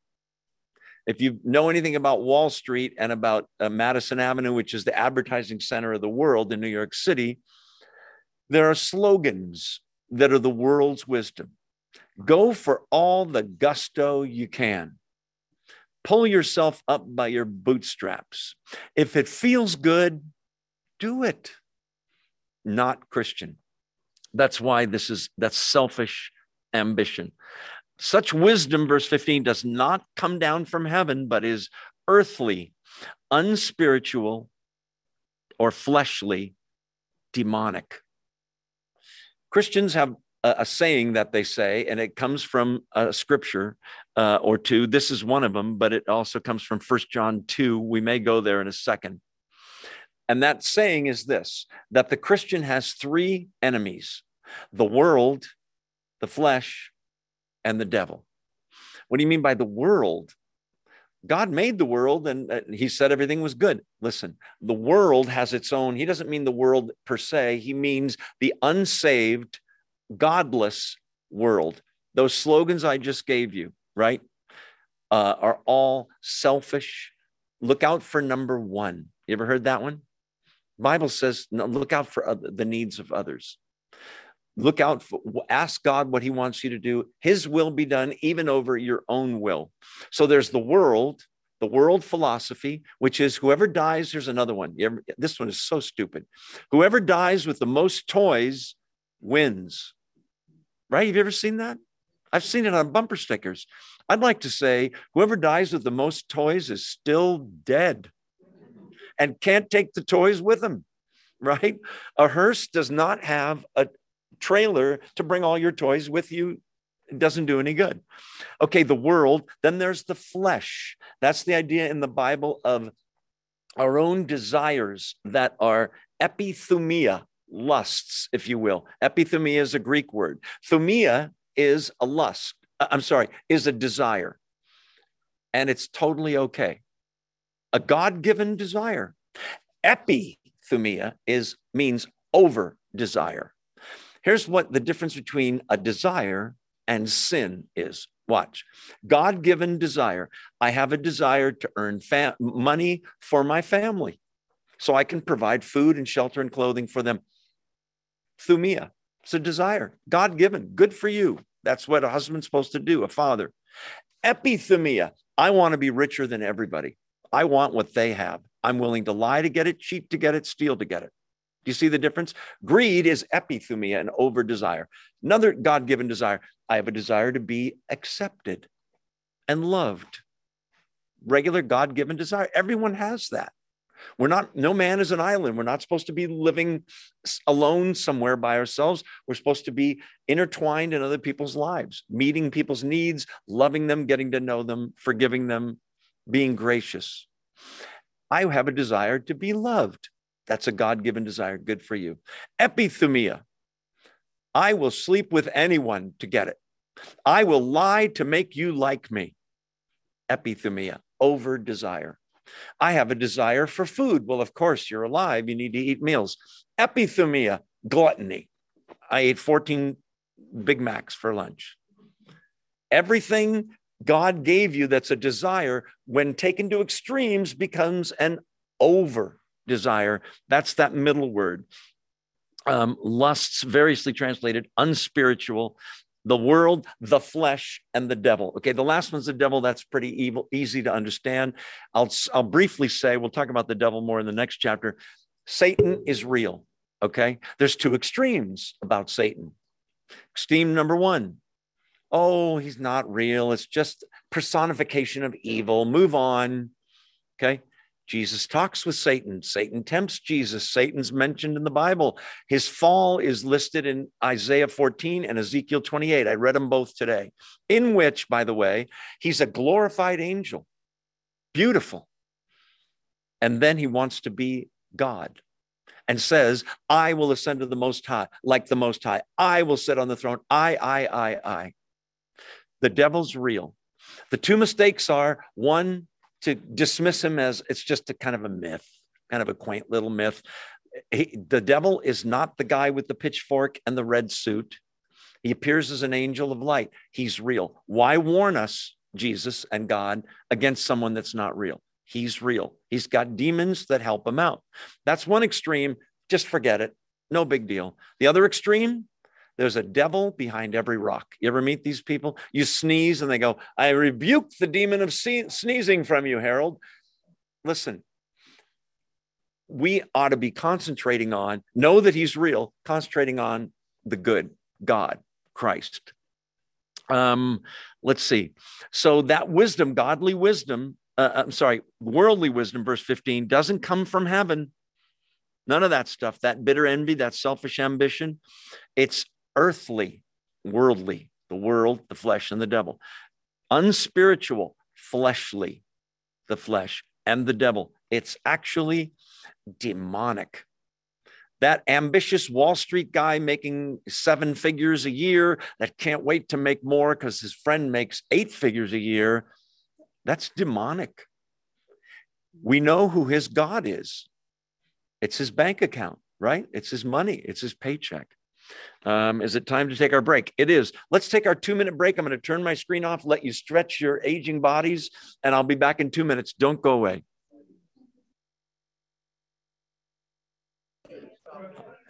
[SPEAKER 1] If you know anything about Wall Street and about uh, Madison Avenue, which is the advertising center of the world in New York City, there are slogans that are the world's wisdom. Go for all the gusto you can. Pull yourself up by your bootstraps. If it feels good, do it. Not Christian. That's why this is that's selfish ambition. Such wisdom, verse 15, does not come down from heaven, but is earthly, unspiritual, or fleshly, demonic. Christians have a, a, saying that they say, and it comes from a scripture uh, or two. This is one of them, but it also comes from First John 2. We may go there in a second. And that saying is this that the Christian has three enemies the world, the flesh, and the devil. What do you mean by the world? God made the world and uh, he said everything was good. Listen, the world has its own, he doesn't mean the world per se, he means the unsaved godless world. Those slogans I just gave you, right, uh, are all selfish. Look out for number one. You ever heard that one? Bible says, no, look out for other, the needs of others. Look out for, ask God what he wants you to do. His will be done, even over your own will. So there's the world, the world philosophy, which is whoever dies, there's another one. Ever, this one is so stupid. Whoever dies with the most toys wins right? Have you ever seen that? I've seen it on bumper stickers. I'd like to say whoever dies with the most toys is still dead and can't take the toys with them, right? A hearse does not have a trailer to bring all your toys with you. It doesn't do any good. Okay, the world, then there's the flesh. That's the idea in the Bible of our own desires that are epithumia, lusts, if you will. Epithumia is a Greek word. Thumia is a lust. Uh, I'm sorry, is a desire. And it's totally okay. A God given desire. Epithumia is means over desire. Here's what the difference between a desire and sin is. Watch. God given desire. I have a desire to earn fa- money for my family so I can provide food and shelter and clothing for them thumia. It's a desire, God given, good for you. That's what a husband's supposed to do, a father. Epithumia, I want to be richer than everybody. I want what they have. I'm willing to lie to get it, cheat to get it, steal to get it. Do you see the difference? Greed is epithumia, an over desire. Another God given desire. I have a desire to be accepted and loved. Regular God given desire. Everyone has that. We're not, no man is an island. We're not supposed to be living alone somewhere by ourselves. We're supposed to be intertwined in other people's lives, meeting people's needs, loving them, getting to know them, forgiving them, being gracious. I have a desire to be loved. That's a God given desire. Good for you. Epithumia. I will sleep with anyone to get it. I will lie to make you like me. Epithumia, over desire. I have a desire for food. Well, of course, you're alive. You need to eat meals. Epithumia, gluttony. I ate 14 Big Macs for lunch. Everything God gave you that's a desire, when taken to extremes, becomes an over desire. That's that middle word. Um, lusts, variously translated, unspiritual, the world, the flesh, and the devil. Okay, the last one's the devil. That's pretty evil, easy to understand. I'll, I'll briefly say, we'll talk about the devil more in the next chapter. Satan is real. Okay, there's two extremes about Satan. Extreme number one, oh, he's not real. It's just personification of evil. Move on. Okay. Jesus talks with Satan. Satan tempts Jesus. Satan's mentioned in the Bible. His fall is listed in Isaiah 14 and Ezekiel 28. I read them both today, in which, by the way, he's a glorified angel. Beautiful. And then he wants to be God and says, I will ascend to the Most High, like the Most High. I will sit on the throne. I, I, I, I. The devil's real. The two mistakes are one, to dismiss him as it's just a kind of a myth, kind of a quaint little myth. He, the devil is not the guy with the pitchfork and the red suit. He appears as an angel of light. He's real. Why warn us, Jesus and God, against someone that's not real? He's real. He's got demons that help him out. That's one extreme. Just forget it. No big deal. The other extreme, there's a devil behind every rock. You ever meet these people? You sneeze and they go, I rebuke the demon of sneezing from you, Harold. Listen, we ought to be concentrating on, know that he's real, concentrating on the good, God, Christ. Um, let's see. So that wisdom, godly wisdom, uh, I'm sorry, worldly wisdom, verse 15, doesn't come from heaven. None of that stuff, that bitter envy, that selfish ambition. It's earthly, worldly, the world, the flesh, and the devil. Unspiritual, fleshly, the flesh and the devil. It's actually demonic. That ambitious Wall Street guy making seven figures a year that can't wait to make more because his friend makes eight figures a year, that's demonic. We know who his God is. It's his bank account, right? It's his money, it's his paycheck. Um, is it time to take our break? It is. Let's take our two minute break. I'm going to turn my screen off, let you stretch your aging bodies, and I'll be back in two minutes. Don't go away.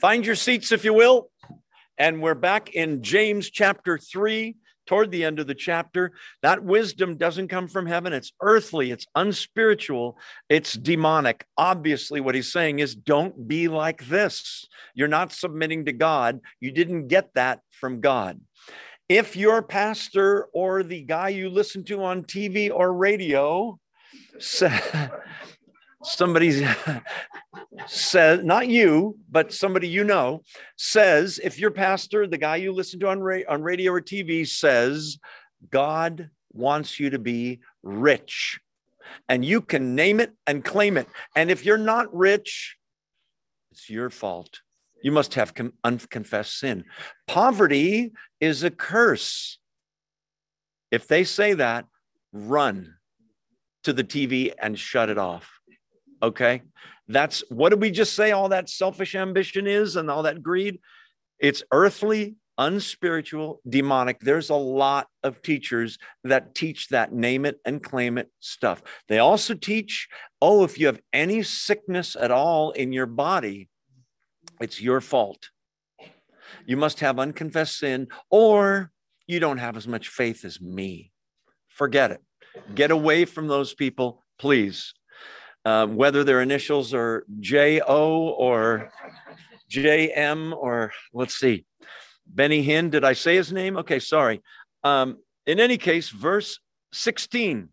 [SPEAKER 1] Find your seats, if you will. And we're back in James chapter 3 toward the end of the chapter. That wisdom doesn't come from heaven. It's earthly, it's unspiritual, it's demonic. Obviously, what he's saying is don't be like this. You're not submitting to God. You didn't get that from God. If your pastor or the guy you listen to on TV or radio somebody says, not you, but somebody you know, says, if your pastor, the guy you listen to on, ra- on radio or TV, says, God wants you to be rich, and you can name it and claim it. And if you're not rich, it's your fault. You must have com- unconfessed sin. Poverty is a curse. If they say that, run to the TV and shut it off. Okay. That's what did we just say all that selfish ambition is and all that greed? It's earthly, unspiritual, demonic. There's a lot of teachers that teach that name it and claim it stuff. They also teach, oh, if you have any sickness at all in your body, it's your fault. You must have unconfessed sin, or you don't have as much faith as me. Forget it. Get away from those people, please. Uh, whether their initials are J-O or J-M or let's see, Benny Hinn. Did I say his name? Okay, sorry. Um, in any case, verse 16.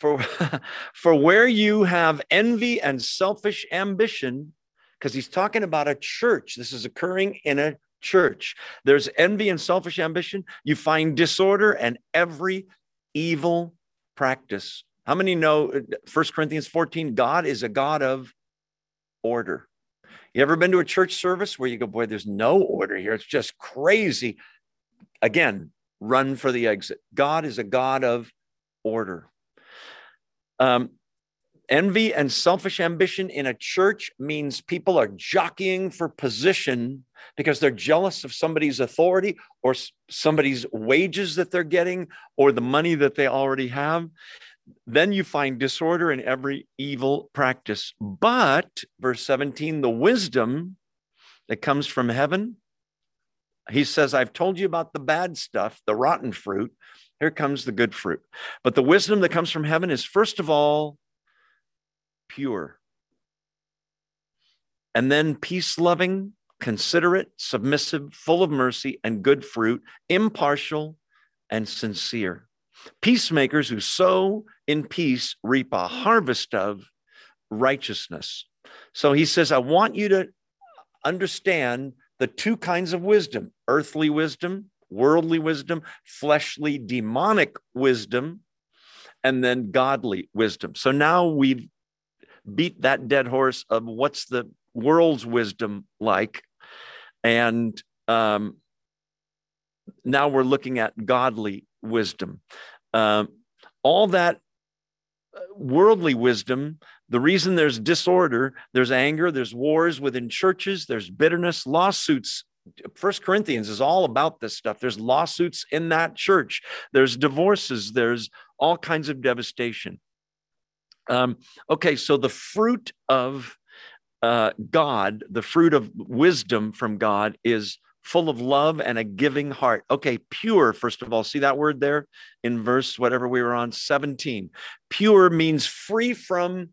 [SPEAKER 1] For, for where you have envy and selfish ambition, because he's talking about a church. This is occurring in a church. There's envy and selfish ambition. You find disorder and every evil practice. How many know 1 uh, Corinthians 14? God is a God of order. You ever been to a church service where you go, boy, there's no order here? It's just crazy. Again, run for the exit. God is a God of order. Um, envy and selfish ambition in a church means people are jockeying for position because they're jealous of somebody's authority or somebody's wages that they're getting or the money that they already have. Then you find disorder in every evil practice. But, verse 17, the wisdom that comes from heaven, he says, I've told you about the bad stuff, the rotten fruit. Here comes the good fruit. But the wisdom that comes from heaven is, first of all, pure. And then peace loving, considerate, submissive, full of mercy and good fruit, impartial and sincere. Peacemakers who sow in peace reap a harvest of righteousness. So he says, I want you to understand the two kinds of wisdom earthly wisdom, worldly wisdom, fleshly, demonic wisdom, and then godly wisdom. So now we've beat that dead horse of what's the world's wisdom like. And um, now we're looking at godly wisdom. Um, all that uh, worldly wisdom, the reason there's disorder, there's anger, there's wars within churches, there's bitterness, lawsuits. First Corinthians is all about this stuff. There's lawsuits in that church, there's divorces, there's all kinds of devastation. Um, okay, so the fruit of uh, God, the fruit of wisdom from God is full of love and a giving heart. Okay, pure, first of all. See that word there in verse whatever we were on 17. Pure means free from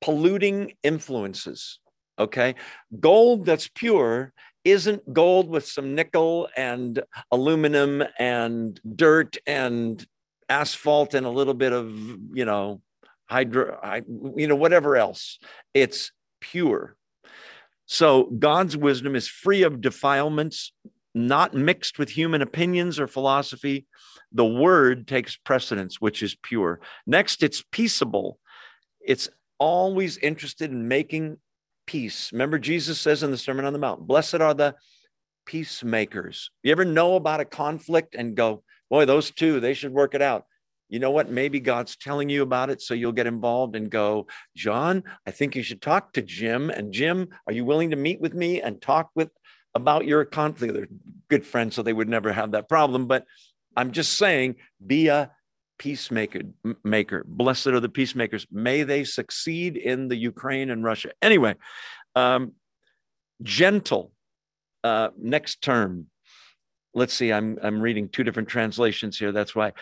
[SPEAKER 1] polluting influences. Okay, gold that's pure isn't gold with some nickel and aluminum and dirt and asphalt and a little bit of, you know, hydro, you know, whatever else. It's pure. So God's wisdom is free of defilements, not mixed with human opinions or philosophy. The word takes precedence, which is pure. Next, it's peaceable. It's always interested in making peace. Remember, Jesus says in the Sermon on the Mount, Blessed are the peacemakers. You ever know about a conflict and go, Boy, those two, they should work it out you know what? Maybe God's telling you about it. So you'll get involved and go, John, I think you should talk to Jim. And Jim, are you willing to meet with me and talk with about your conflict? They're good friends, so they would never have that problem. But I'm just saying, be a peacemaker maker. Blessed are the peacemakers. May they succeed in the Ukraine and Russia. Anyway, um, gentle. Uh, next term, let's see, I'm, I'm reading two different translations here. That's why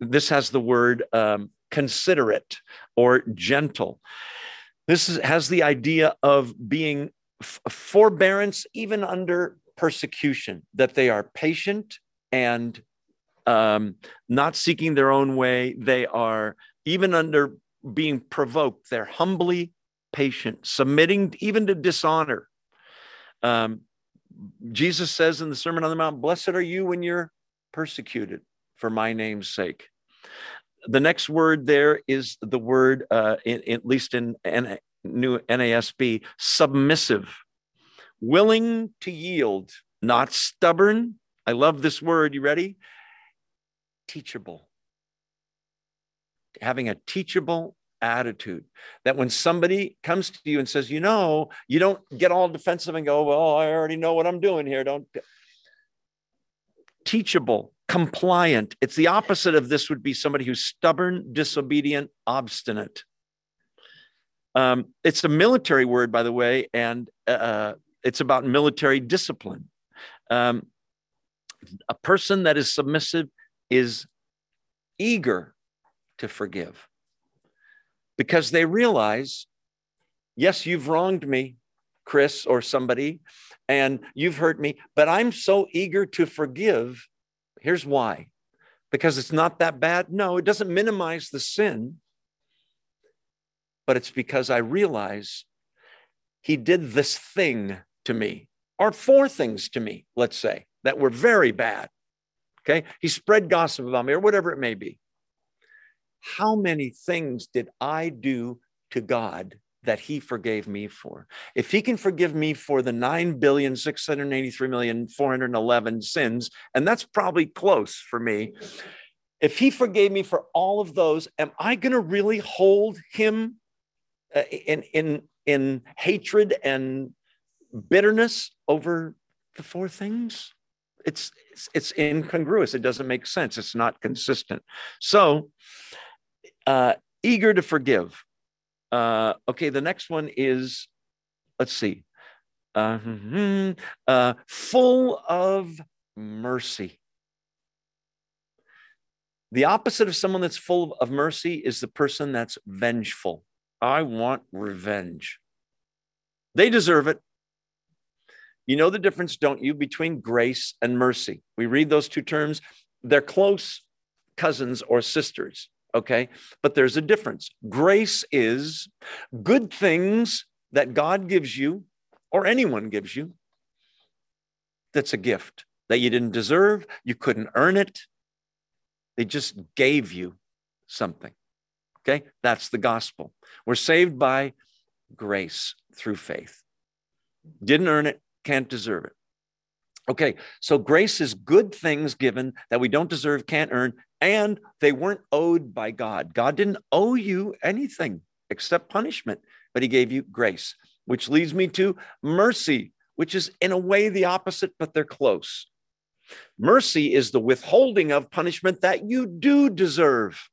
[SPEAKER 1] this has the word um, considerate or gentle. This is, has the idea of being f- forbearance even under persecution, that they are patient and um, not seeking their own way. They are even under being provoked, they're humbly patient, submitting even to dishonor. Um, Jesus says in the Sermon on the Mount, Blessed are you when you're persecuted for my name's sake. The next word there is the word, uh, in, at least in N, new NASB, submissive, willing to yield, not stubborn. I love this word. You ready? Teachable. Having a teachable attitude that when somebody comes to you and says, you know, you don't get all defensive and go, well, I already know what I'm doing here. Don't teachable, compliant. It's the opposite of this would be somebody who's stubborn, disobedient, obstinate. Um, it's a military word, by the way, and uh, it's about military discipline. Um, a person that is submissive is eager to forgive because they realize, yes, you've wronged me, Chris or somebody, and you've hurt me, but I'm so eager to forgive. Here's why because it's not that bad. No, it doesn't minimize the sin, but it's because I realize he did this thing to me, or four things to me, let's say, that were very bad. Okay. He spread gossip about me, or whatever it may be. How many things did I do to God that he forgave me for. If he can forgive me for the 9,683,411 sins, and that's probably close for me, if he forgave me for all of those, am I going to really hold him uh, in, in, in hatred and bitterness over the four things? It's, it's, it's incongruous. It doesn't make sense. It's not consistent. So, uh, eager to forgive uh, okay, the next one is, let's see, uh, uh, full of mercy. The opposite of someone that's full of mercy is the person that's vengeful. I want revenge. They deserve it. You know the difference, don't you, between grace and mercy? We read those two terms, they're close cousins or sisters okay? But there's a difference. Grace is good things that God gives you or anyone gives you that's a gift that you didn't deserve, you couldn't earn it. They just gave you something. Okay? That's the gospel. We're saved by grace through faith. Didn't earn it, can't deserve it. Okay, so grace is good things given that we don't deserve, can't earn, and they weren't owed by God. God didn't owe you anything except punishment, but He gave you grace, which leads me to mercy, which is in a way the opposite, but they're close. Mercy is the withholding of punishment that you do deserve.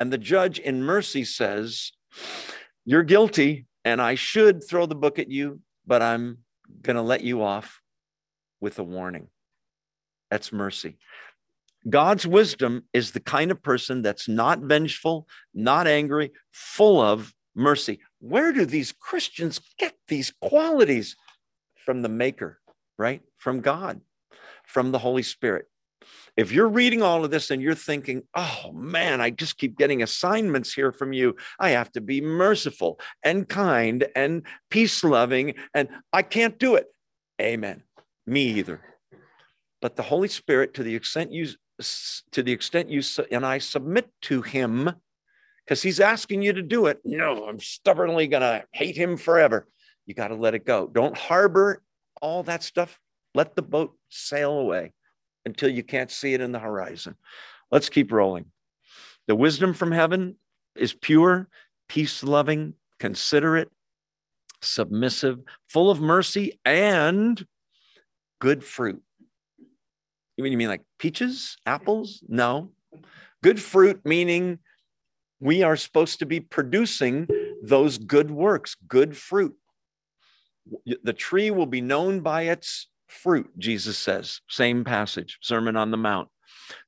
[SPEAKER 1] And the judge in mercy says, You're guilty, and I should throw the book at you, but I'm going to let you off with a warning. That's mercy. God's wisdom is the kind of person that's not vengeful, not angry, full of mercy. Where do these Christians get these qualities? From the Maker, right? From God, from the Holy Spirit. If you're reading all of this and you're thinking, oh man, I just keep getting assignments here from you. I have to be merciful and kind and peace loving, and I can't do it. Amen. Me either. But the Holy Spirit, to the extent you to the extent you and I submit to him, because he's asking you to do it. No, I'm stubbornly gonna hate him forever. You got to let it go. Don't harbor all that stuff. Let the boat sail away until you can't see it in the horizon. Let's keep rolling. The wisdom from heaven is pure, peace loving, considerate, submissive, full of mercy, and good fruit. You mean you mean like peaches, apples? No. Good fruit meaning we are supposed to be producing those good works, good fruit. The tree will be known by its fruit, Jesus says. Same passage, Sermon on the Mount.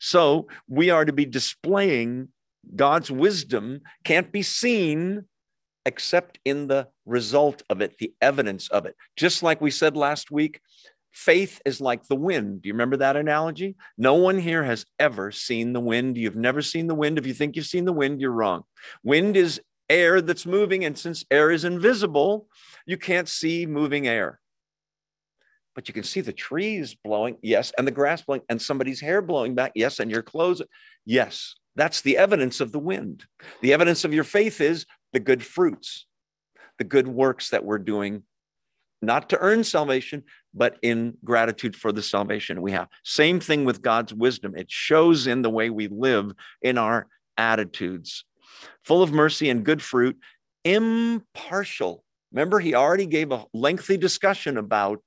[SPEAKER 1] So we are to be displaying God's wisdom, can't be seen except in the result of it, the evidence of it. Just like we said last week, Faith is like the wind. Do you remember that analogy? No one here has ever seen the wind. You've never seen the wind. If you think you've seen the wind, you're wrong. Wind is air that's moving. And since air is invisible, you can't see moving air. But you can see the trees blowing, yes, and the grass blowing, and somebody's hair blowing back, yes, and your clothes, yes. That's the evidence of the wind. The evidence of your faith is the good fruits, the good works that we're doing not to earn salvation, but in gratitude for the salvation we have. Same thing with God's wisdom. It shows in the way we live, in our attitudes. Full of mercy and good fruit, impartial. Remember, he already gave a lengthy discussion about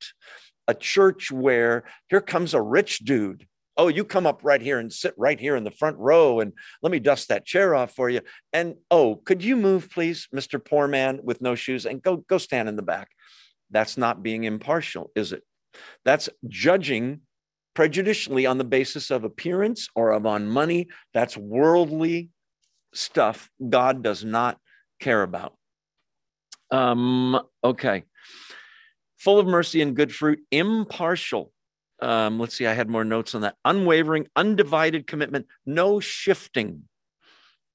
[SPEAKER 1] a church where here comes a rich dude. Oh, you come up right here and sit right here in the front row and let me dust that chair off for you. And oh, could you move, please, Mr. Poor Man with no shoes, and go go stand in the back. That's not being impartial, is it? That's judging prejudicially on the basis of appearance or of on money. That's worldly stuff God does not care about. Um, okay. Full of mercy and good fruit, impartial. Um, let's see, I had more notes on that. Unwavering, undivided commitment, no shifting,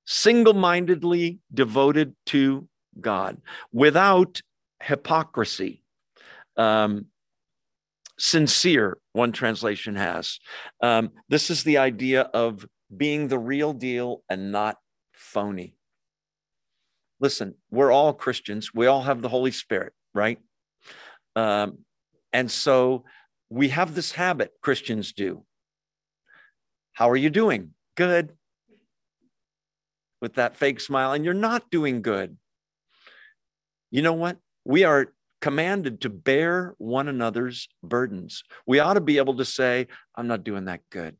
[SPEAKER 1] single mindedly devoted to God without hypocrisy. Um, sincere, one translation has. Um, this is the idea of being the real deal and not phony. Listen, we're all Christians. We all have the Holy Spirit, right? Um, and so we have this habit, Christians do. How are you doing? Good. With that fake smile, and you're not doing good. You know what? We are commanded to bear one another's burdens. We ought to be able to say, I'm not doing that good.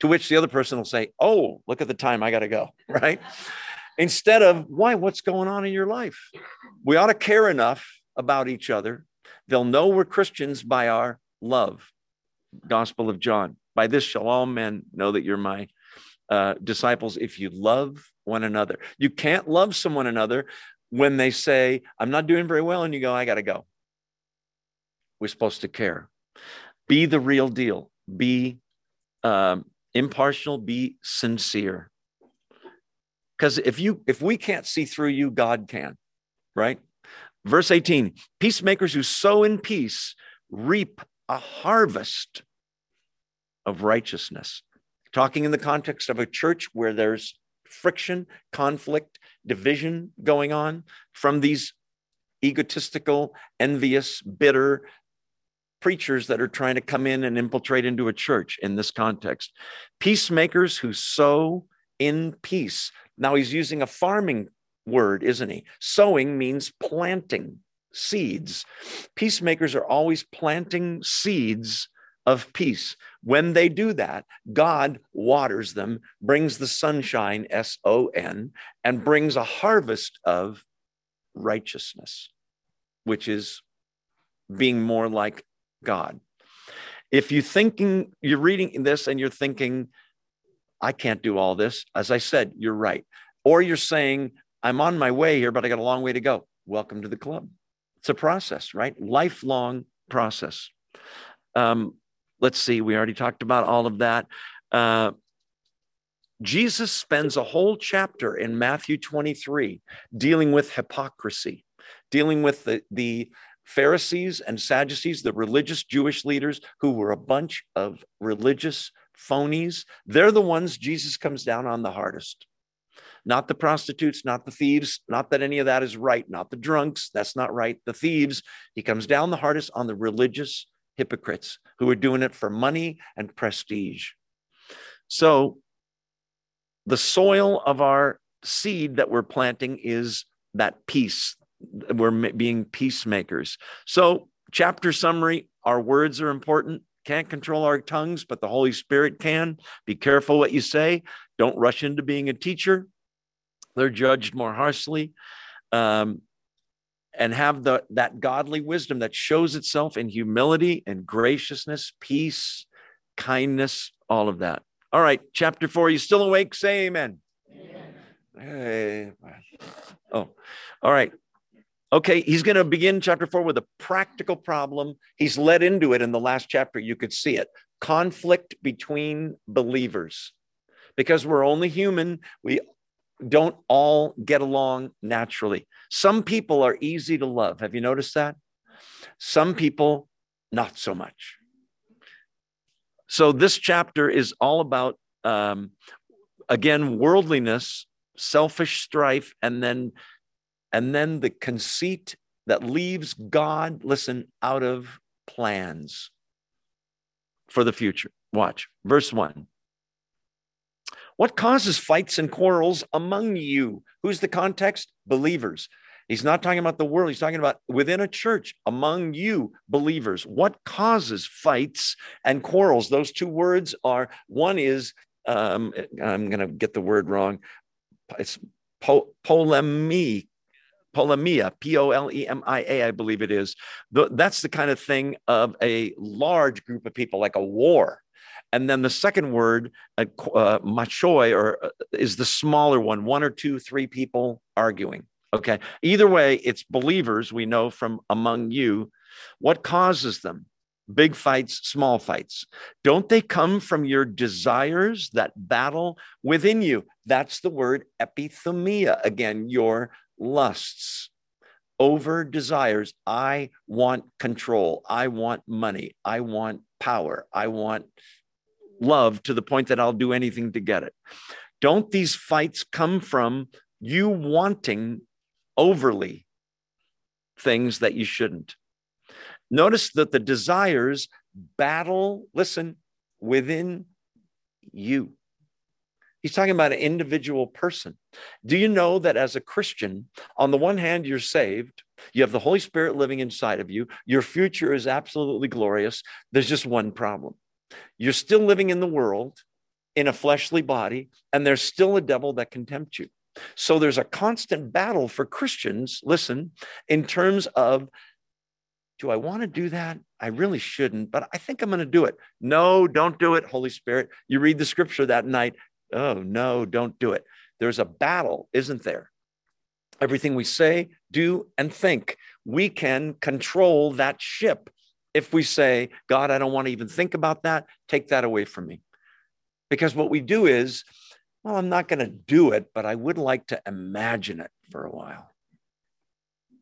[SPEAKER 1] To which the other person will say, Oh, look at the time, I got to go, right? Instead of, Why, what's going on in your life? We ought to care enough about each other. They'll know we're Christians by our love. Gospel of John. By this shall all men know that you're my uh, disciples if you love one another. You can't love someone another when they say, I'm not doing very well, and you go, I got to go. We're supposed to care. Be the real deal. Be um, impartial. Be sincere. Because if you if we can't see through you, God can, right? Verse 18: Peacemakers who sow in peace reap a harvest of righteousness. Talking in the context of a church where there's friction, conflict, division going on from these egotistical, envious, bitter preachers that are trying to come in and infiltrate into a church in this context. Peacemakers who sow in peace. Now he's using a farming word, isn't he? Sowing means planting seeds. Peacemakers are always planting seeds of peace. When they do that, God waters them, brings the sunshine, S O N, and brings a harvest of righteousness, which is being more like God. If you're thinking you're reading this and you're thinking, I can't do all this, as I said, you're right. Or you're saying, I'm on my way here, but I got a long way to go. Welcome to the club. It's a process, right? Lifelong process. Um, let's see, we already talked about all of that. Uh, Jesus spends a whole chapter in Matthew 23 dealing with hypocrisy, dealing with the, the Pharisees and Sadducees, the religious Jewish leaders who were a bunch of religious phonies. They're the ones Jesus comes down on the hardest. Not the prostitutes, not the thieves, not that any of that is right, not the drunks, that's not right. The thieves, he comes down the hardest on the religious hypocrites who are doing it for money and prestige. So, the soil of our seed that we're planting is that peace. We're being peacemakers. So, chapter summary our words are important. Can't control our tongues, but the Holy Spirit can. Be careful what you say. Don't rush into being a teacher. They're judged more harshly. Um, and have the that godly wisdom that shows itself in humility and graciousness, peace, kindness, all of that. All right, chapter four. You still awake? Say amen. amen. Hey. Oh, all right. Okay, he's going to begin chapter four with a practical problem. He's led into it in the last chapter. You could see it conflict between believers. Because we're only human, we don't all get along naturally. Some people are easy to love. Have you noticed that? Some people, not so much. So, this chapter is all about, um, again, worldliness, selfish strife, and then, and then the conceit that leaves God, listen, out of plans for the future. Watch verse one. What causes fights and quarrels among you? Who's the context? Believers. He's not talking about the world. He's talking about within a church, among you believers. What causes fights and quarrels? Those two words are one is, um, I'm going to get the word wrong. It's po- polemi, polemia, P O L E M I A, I believe it is. That's the kind of thing of a large group of people, like a war. And then the second word, uh, uh, machoi, or uh, is the smaller one, one or two, three people arguing. Okay. Either way, it's believers we know from among you. What causes them? Big fights, small fights. Don't they come from your desires that battle within you? That's the word epithumia. Again, your lusts over desires. I want control. I want money. I want power. I want love to the point that I'll do anything to get it. Don't these fights come from you wanting overly things that you shouldn't? Notice that the desires battle, listen, within you. He's talking about an individual person. Do you know that as a Christian, on the one hand, you're saved, you have the Holy Spirit living inside of you, your future is absolutely glorious. There's just one problem you're still living in the world in a fleshly body, and there's still a devil that can tempt you. So there's a constant battle for Christians, listen, in terms of do I want to do that? I really shouldn't, but I think I'm going to do it. No, don't do it, Holy Spirit. You read the scripture that night. Oh, no, don't do it. There's a battle, isn't there? Everything we say, do, and think, we can control that ship if we say, God, I don't want to even think about that, take that away from me. Because what we do is, well, I'm not going to do it, but I would like to imagine it for a while,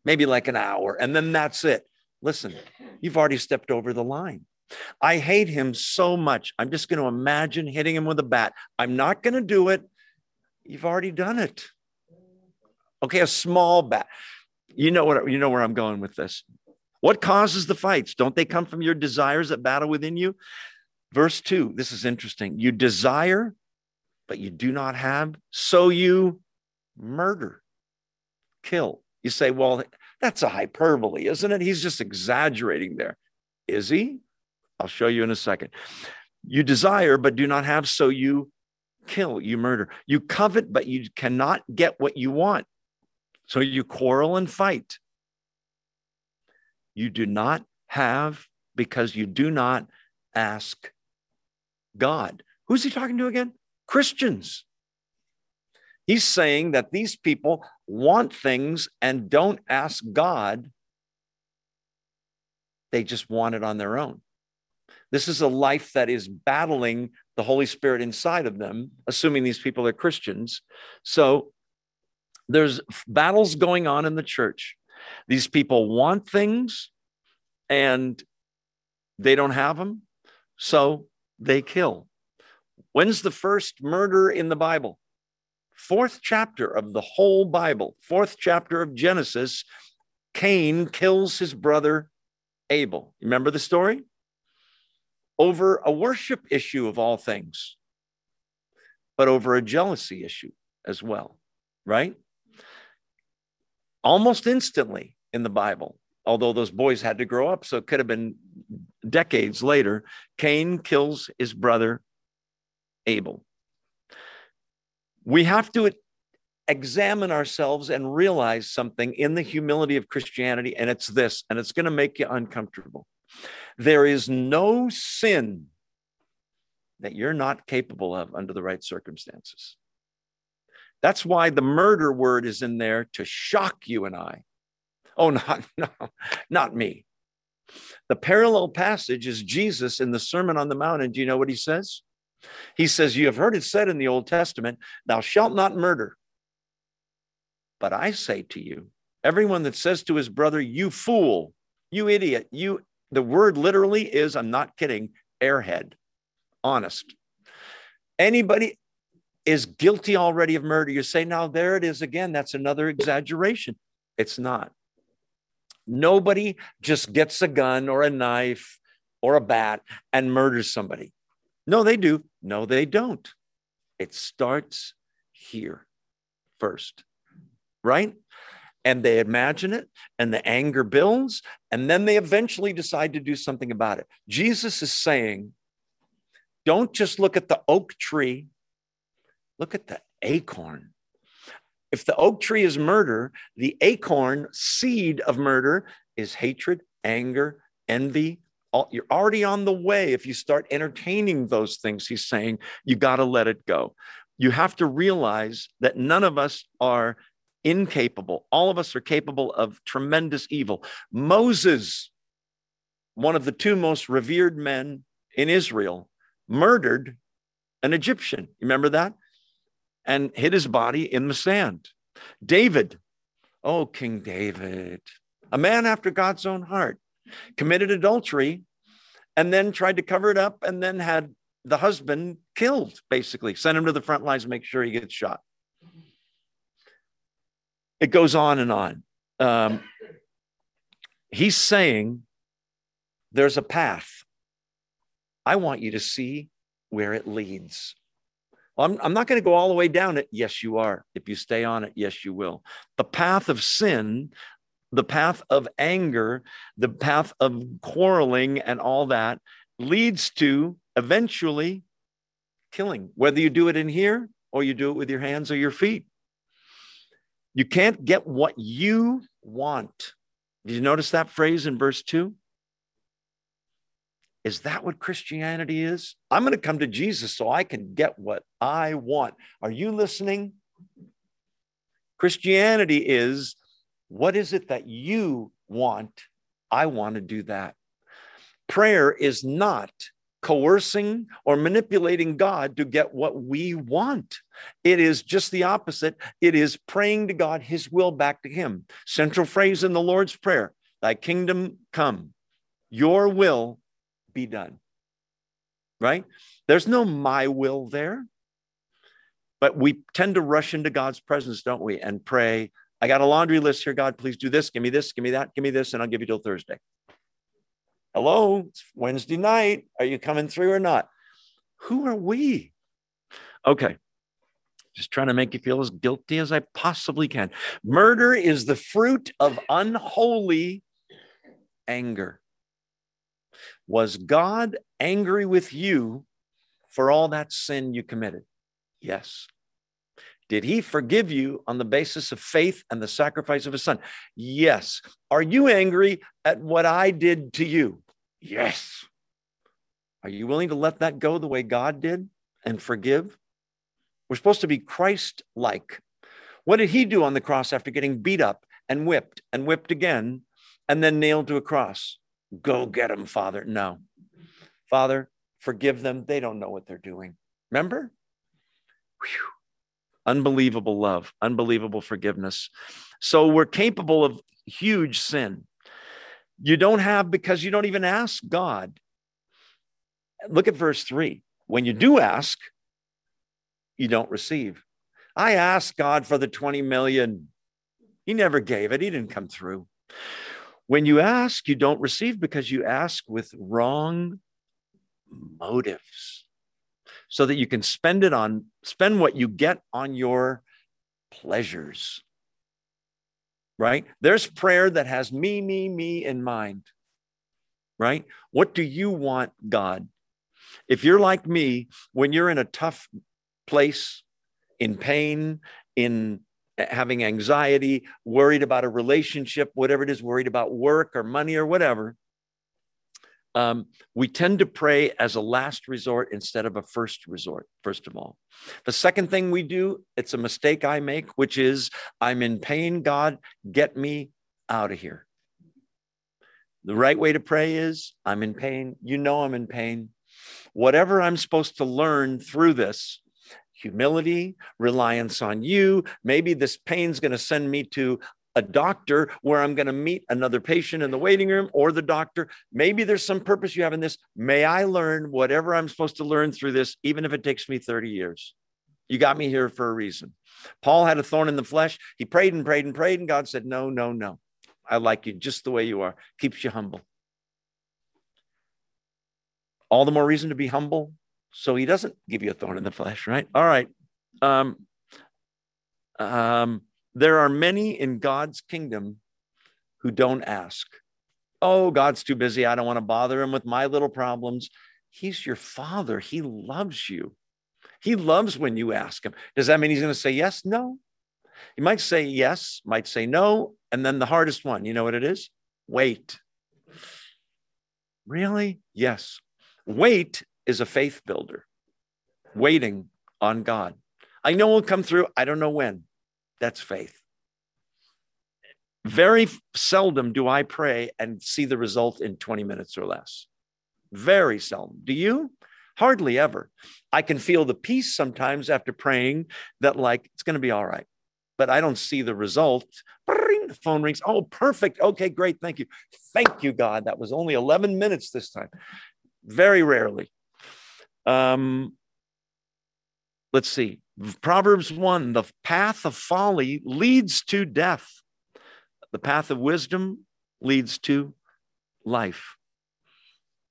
[SPEAKER 1] maybe like an hour, and then that's it. Listen, you've already stepped over the line. I hate him so much. I'm just going to imagine hitting him with a bat. I'm not going to do it. You've already done it. Okay, a small bat. You know what you know where I'm going with this. What causes the fights? Don't they come from your desires that battle within you? Verse 2, this is interesting. You desire, but you do not have, so you murder, kill. You say, well, that's a hyperbole, isn't it? He's just exaggerating there. Is he? I'll show you in a second. You desire, but do not have, so you kill, you murder. You covet, but you cannot get what you want. So you quarrel and fight. You do not have because you do not ask God. Who's he talking to again? Christians. He's saying that these people want things and don't ask God. They just want it on their own. This is a life that is battling the Holy Spirit inside of them, assuming these people are Christians. So there's battles going on in the church. These people want things and they don't have them, so they kill. When's the first murder in the Bible? Fourth chapter of the whole Bible, fourth chapter of Genesis. Cain kills his brother Abel. Remember the story? Over a worship issue of all things, but over a jealousy issue as well, right? Almost instantly in the Bible, although those boys had to grow up, so it could have been decades later, Cain kills his brother Abel. We have to examine ourselves and realize something in the humility of Christianity, and it's this, and it's going to make you uncomfortable. There is no sin that you're not capable of under the right circumstances. That's why the murder word is in there to shock you and I. Oh, not, no, not me. The parallel passage is Jesus in the Sermon on the Mount. And do you know what he says? He says, You have heard it said in the Old Testament, Thou shalt not murder. But I say to you, everyone that says to his brother, You fool, you idiot, you, the word literally is, I'm not kidding, airhead, honest. Anybody is guilty already of murder. You say, Now there it is again. That's another exaggeration. It's not. Nobody just gets a gun or a knife or a bat and murders somebody. No, they do. No, they don't. It starts here first, right? And they imagine it, and the anger builds, and then they eventually decide to do something about it. Jesus is saying, don't just look at the oak tree, look at the acorn. If the oak tree is murder, the acorn seed of murder is hatred, anger, envy, you're already on the way. If you start entertaining those things, he's saying you got to let it go. You have to realize that none of us are incapable. All of us are capable of tremendous evil. Moses, one of the two most revered men in Israel, murdered an Egyptian. Remember that? And hid his body in the sand. David, oh, King David, a man after God's own heart, committed adultery and then tried to cover it up and then had the husband killed, basically, sent him to the front lines make sure he gets shot. It goes on and on. Um, he's saying there's a path. I want you to see where it leads. I'm, I'm not going to go all the way down it. Yes, you are. If you stay on it, yes, you will. The path of sin, the path of anger, the path of quarreling, and all that leads to eventually killing, whether you do it in here or you do it with your hands or your feet. You can't get what you want. Did you notice that phrase in verse 2? Is that what Christianity is? I'm going to come to Jesus so I can get what I want. Are you listening? Christianity is what is it that you want? I want to do that. Prayer is not coercing or manipulating God to get what we want. It is just the opposite. It is praying to God, His will back to Him. Central phrase in the Lord's Prayer Thy kingdom come, your will be done. Right? There's no my will there. But we tend to rush into God's presence, don't we? And pray, I got a laundry list here. God, please do this. Give me this. Give me that. Give me this. And I'll give you till Thursday. Hello, it's Wednesday night. Are you coming through or not? Who are we? Okay. Just trying to make you feel as guilty as I possibly can. Murder is the fruit of unholy anger. Was God angry with you for all that sin you committed? Yes. Did he forgive you on the basis of faith and the sacrifice of his son? Yes. Are you angry at what I did to you? Yes. Are you willing to let that go the way God did and forgive? We're supposed to be Christ like. What did he do on the cross after getting beat up and whipped and whipped again and then nailed to a cross? Go get them, Father. No. Father, forgive them. They don't know what they're doing. Remember? Whew. Unbelievable love, unbelievable forgiveness. So we're capable of huge sin. You don't have because you don't even ask God. Look at verse three. When you do ask, you don't receive. I asked God for the 20 million. He never gave it, He didn't come through. When you ask, you don't receive because you ask with wrong motives so that you can spend it on, spend what you get on your pleasures. Right? There's prayer that has me, me, me in mind. Right? What do you want, God? If you're like me, when you're in a tough place, in pain, in having anxiety, worried about a relationship, whatever it is, worried about work or money or whatever, um, we tend to pray as a last resort instead of a first resort, first of all. The second thing we do, it's a mistake I make, which is I'm in pain, God, get me out of here. The right way to pray is I'm in pain. You know I'm in pain. Whatever I'm supposed to learn through this, humility, reliance on you. Maybe this pain's going to send me to a doctor where I'm going to meet another patient in the waiting room or the doctor. Maybe there's some purpose you have in this. May I learn whatever I'm supposed to learn through this, even if it takes me 30 years? You got me here for a reason. Paul had a thorn in the flesh. He prayed and prayed and prayed, and God said, No, no, no. I like you just the way you are. Keeps you humble. All the more reason to be humble so he doesn't give you a thorn in the flesh, right? All right. Um, um, there are many in God's kingdom who don't ask. Oh, God's too busy. I don't want to bother him with my little problems. He's your father. He loves you. He loves when you ask him. Does that mean he's going to say yes? No. He might say yes, might say no. And then the hardest one, you know what it is? Wait. Really? Yes. Wait is a faith builder, waiting on God. I know will come through. I don't know when. That's faith. Very seldom do I pray and see the result in 20 minutes or less. Very seldom. Do you? Hardly ever. I can feel the peace sometimes after praying that, like, it's going to be all right, but I don't see the result. The phone rings. Oh, perfect. Okay, great. Thank you. Thank you, God. That was only 11 minutes this time. Very rarely. Um, let's see. Proverbs 1 the path of folly leads to death, the path of wisdom leads to life.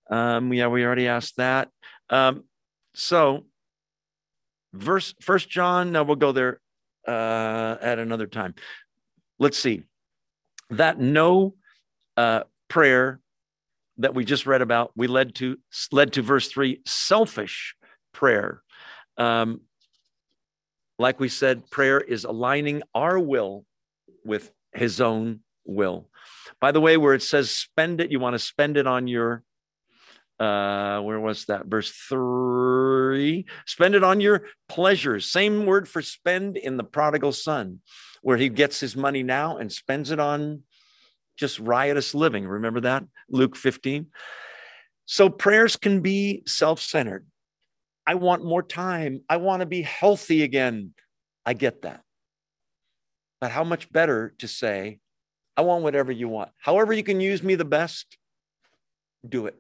[SPEAKER 1] Um, yeah, we already asked that. Um, so, verse First John. Now we'll go there uh, at another time. Let's see that no uh, prayer that we just read about. We led to led to verse three. Selfish prayer. Um, like we said, prayer is aligning our will with His own will. By the way, where it says spend it, you want to spend it on your uh, where was that? Verse three. Spend it on your pleasures. Same word for spend in the prodigal son, where he gets his money now and spends it on just riotous living. Remember that? Luke 15. So prayers can be self centered. I want more time. I want to be healthy again. I get that. But how much better to say, I want whatever you want. However, you can use me the best, do it.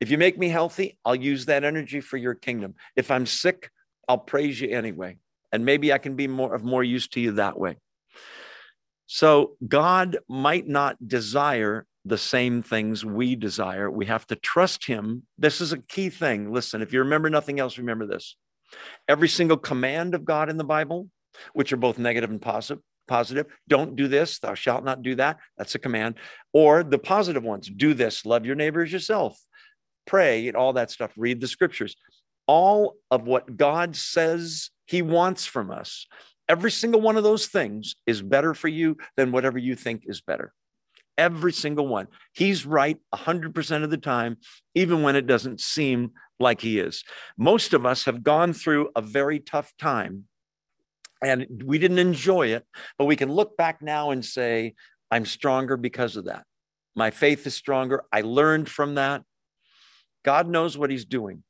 [SPEAKER 1] If you make me healthy, I'll use that energy for your kingdom. If I'm sick, I'll praise you anyway. And maybe I can be more of more use to you that way. So God might not desire the same things we desire. We have to trust him. This is a key thing. Listen, if you remember nothing else, remember this. Every single command of God in the Bible, which are both negative and positive, positive, don't do this, thou shalt not do that. That's a command. Or the positive ones, do this, love your neighbor as yourself pray, and all that stuff, read the scriptures. All of what God says he wants from us, every single one of those things is better for you than whatever you think is better. Every single one. He's right 100% of the time, even when it doesn't seem like he is. Most of us have gone through a very tough time and we didn't enjoy it, but we can look back now and say, I'm stronger because of that. My faith is stronger. I learned from that. God knows what he's doing.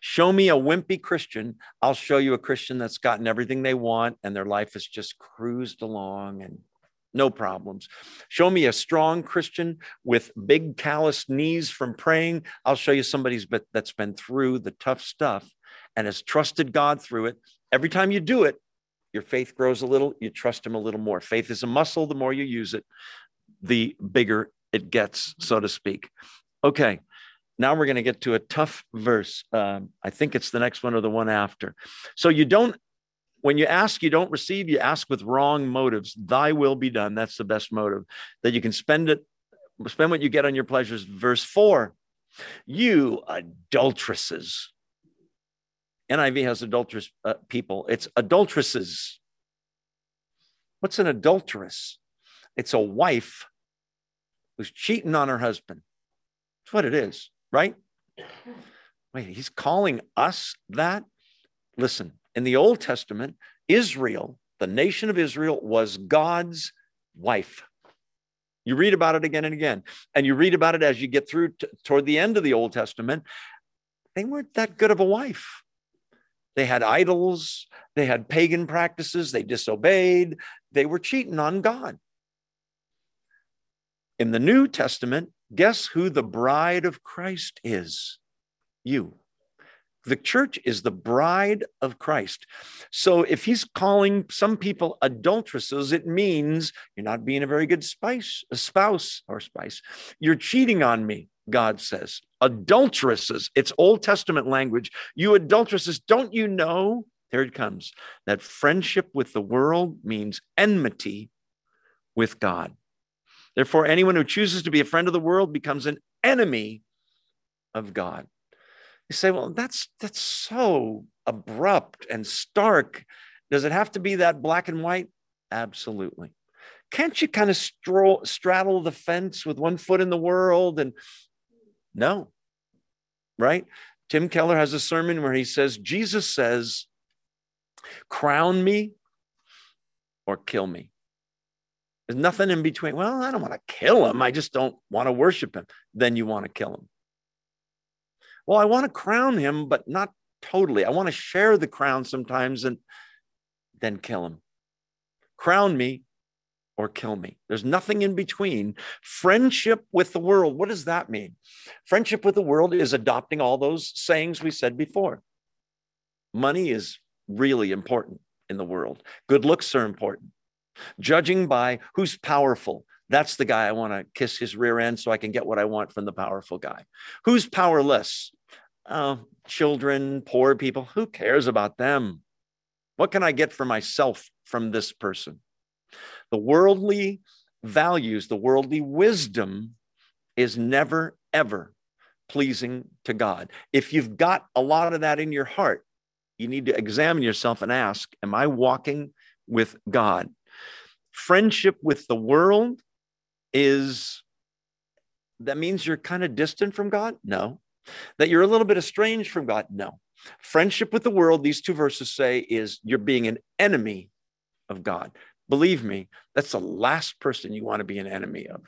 [SPEAKER 1] Show me a wimpy Christian. I'll show you a Christian that's gotten everything they want and their life has just cruised along and no problems. Show me a strong Christian with big calloused knees from praying. I'll show you somebody that's been through the tough stuff and has trusted God through it. Every time you do it, your faith grows a little, you trust Him a little more. Faith is a muscle. The more you use it, the bigger it gets, so to speak. Okay, now we're going to get to a tough verse. Um, I think it's the next one or the one after. So you don't, when you ask, you don't receive, you ask with wrong motives. Thy will be done. That's the best motive that you can spend it, spend what you get on your pleasures. Verse four, you adulteresses. NIV has adulterous uh, people. It's adulteresses. What's an adulteress? It's a wife who's cheating on her husband. That's what it is right? Wait, he's calling us that? Listen, in the Old Testament, Israel, the nation of Israel, was God's wife. You read about it again and again. And you read about it as you get through t- toward the end of the Old Testament. They weren't that good of a wife. They had idols, they had pagan practices, they disobeyed, they were cheating on God. In the New Testament, Guess who the bride of Christ is? You. The church is the bride of Christ. So if he's calling some people adulteresses, it means you're not being a very good spice, a spouse or spice. You're cheating on me, God says. Adulteresses, it's Old Testament language. You adulteresses, don't you know? There it comes. That friendship with the world means enmity with God. Therefore, anyone who chooses to be a friend of the world becomes an enemy of God. You say, well, that's that's so abrupt and stark. Does it have to be that black and white? Absolutely. Can't you kind of stroll, straddle the fence with one foot in the world and No. Right? Tim Keller has a sermon where he says, Jesus says, crown me or kill me. There's nothing in between. Well, I don't want to kill him. I just don't want to worship him. Then you want to kill him. Well, I want to crown him, but not totally. I want to share the crown sometimes and then kill him. Crown me or kill me. There's nothing in between. Friendship with the world, what does that mean? Friendship with the world is adopting all those sayings we said before. Money is really important in the world, good looks are important. Judging by who's powerful, that's the guy I want to kiss his rear end so I can get what I want from the powerful guy. Who's powerless? Oh, children, poor people. Who cares about them? What can I get for myself from this person? The worldly values, the worldly wisdom is never, ever pleasing to God. If you've got a lot of that in your heart, you need to examine yourself and ask, Am I walking with God? Friendship with the world is that means you're kind of distant from God? No. That you're a little bit estranged from God? No. Friendship with the world, these two verses say, is you're being an enemy of God. Believe me, that's the last person you want to be an enemy of,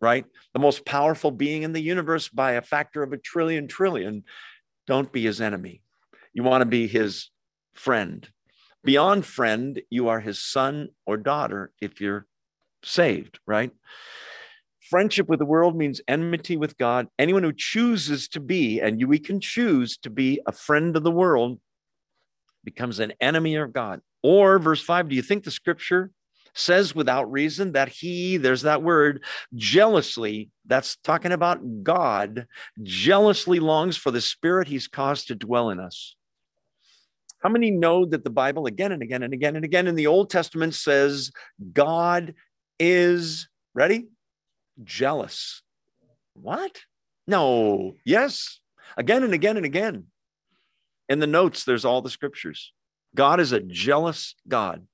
[SPEAKER 1] right? The most powerful being in the universe by a factor of a trillion trillion. Don't be his enemy. You want to be his friend. Beyond friend, you are his son or daughter if you're saved, right? Friendship with the world means enmity with God. Anyone who chooses to be, and we can choose to be a friend of the world, becomes an enemy of God. Or, verse 5, do you think the scripture says without reason that he, there's that word, jealously, that's talking about God, jealously longs for the spirit he's caused to dwell in us? How many know that the Bible again and again and again and again in the Old Testament says God is, ready? Jealous. What? No. Yes. Again and again and again. In the notes, there's all the scriptures. God is a jealous God.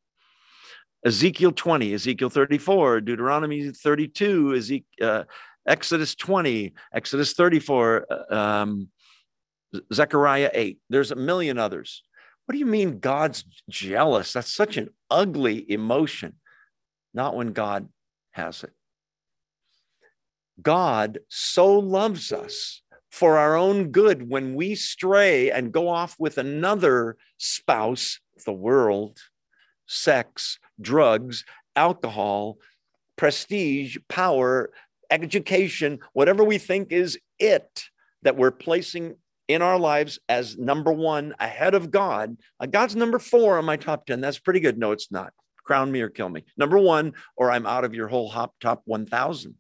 [SPEAKER 1] Ezekiel 20, Ezekiel 34, Deuteronomy 32, Ezekiel, uh, Exodus 20, Exodus 34, uh, um, Zechariah 8. There's a million others. What do you mean God's jealous? That's such an ugly emotion. Not when God has it. God so loves us for our own good when we stray and go off with another spouse, the world, sex, drugs, alcohol, prestige, power, education, whatever we think is it that we're placing in our lives as number one ahead of God. Uh, God's number four on my top 10. That's pretty good. No, it's not. Crown me or kill me. Number one, or I'm out of your whole hop top 1,000.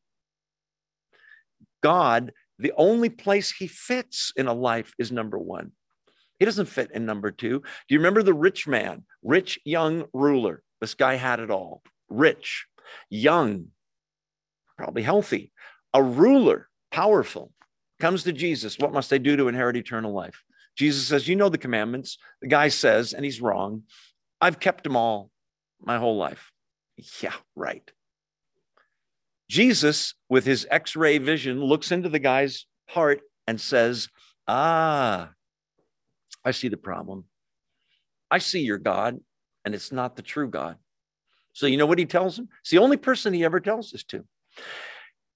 [SPEAKER 1] God the only place he fits in a life is number one. He doesn't fit in number two. Do you remember the rich man, rich young ruler? This guy had it all rich, young, probably healthy, a ruler, powerful, comes to Jesus. What must they do to inherit eternal life? Jesus says, You know the commandments. The guy says, and he's wrong, I've kept them all my whole life. Yeah, right. Jesus, with his x ray vision, looks into the guy's heart and says, Ah, I see the problem. I see your God, and it's not the true God. So, you know what he tells him? It's the only person he ever tells this to.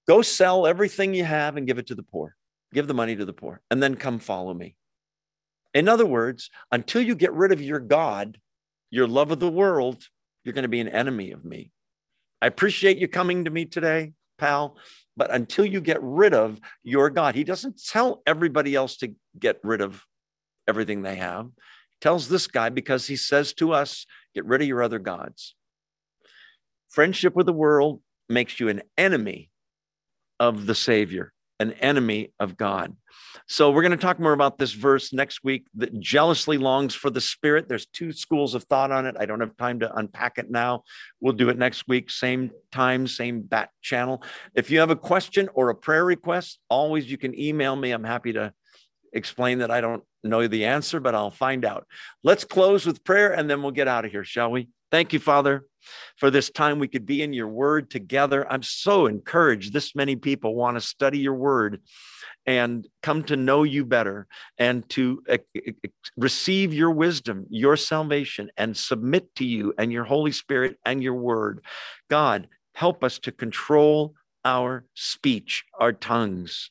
[SPEAKER 1] Go sell everything you have and give it to the poor. Give the money to the poor, and then come follow me. In other words, until you get rid of your God, your love of the world, you're going to be an enemy of me. I appreciate you coming to me today, pal. But until you get rid of your God, he doesn't tell everybody else to get rid of everything they have. He tells this guy because he says to us, get rid of your other gods. Friendship with the world makes you an enemy of the Savior an enemy of God. So we're going to talk more about this verse next week that jealously longs for the spirit. There's two schools of thought on it. I don't have time to unpack it now. We'll do it next week, same time, same bat channel. If you have a question or a prayer request, always you can email me. I'm happy to explain that I don't know the answer, but I'll find out. Let's close with prayer and then we'll get out of here, shall we? Thank you, Father, for this time we could be in your word together. I'm so encouraged this many people want to study your word and come to know you better and to eh, eh, eh, receive your wisdom, your salvation, and submit to you and your Holy Spirit and your word. God, help us to control our speech, our tongues.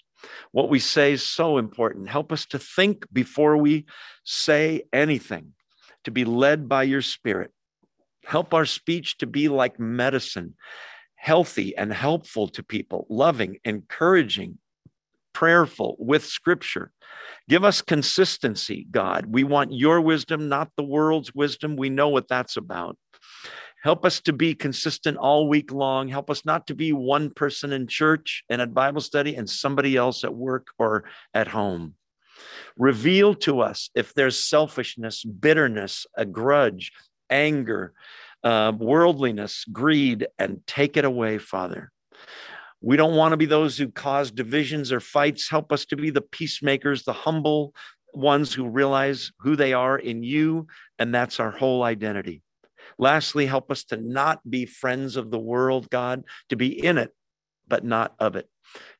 [SPEAKER 1] What we say is so important. Help us to think before we say anything, to be led by your spirit. Help our speech to be like medicine, healthy and helpful to people, loving, encouraging, prayerful with scripture. Give us consistency, God. We want your wisdom, not the world's wisdom. We know what that's about. Help us to be consistent all week long. Help us not to be one person in church and at Bible study and somebody else at work or at home. Reveal to us if there's selfishness, bitterness, a grudge, anger, uh, worldliness, greed, and take it away, Father. We don't want to be those who cause divisions or fights. Help us to be the peacemakers, the humble ones who realize who they are in you, and that's our whole identity. Lastly, help us to not be friends of the world, God, to be in it, but not of it.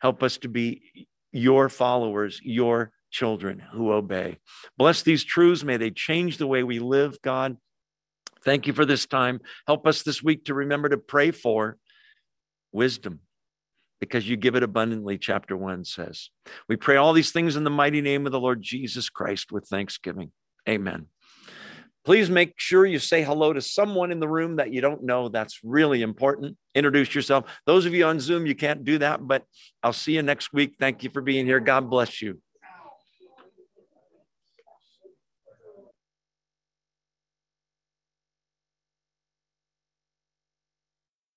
[SPEAKER 1] Help us to be your followers, your children who obey. Bless these truths. May they change the way we live, God. Thank you for this time. Help us this week to remember to pray for wisdom because you give it abundantly, chapter one says. We pray all these things in the mighty name of the Lord Jesus Christ with thanksgiving. Amen. Please make sure you say hello to someone in the room that you don't know. That's really important. Introduce yourself. Those of you on Zoom, you can't do that, but I'll see you next week. Thank you for being here. God bless you.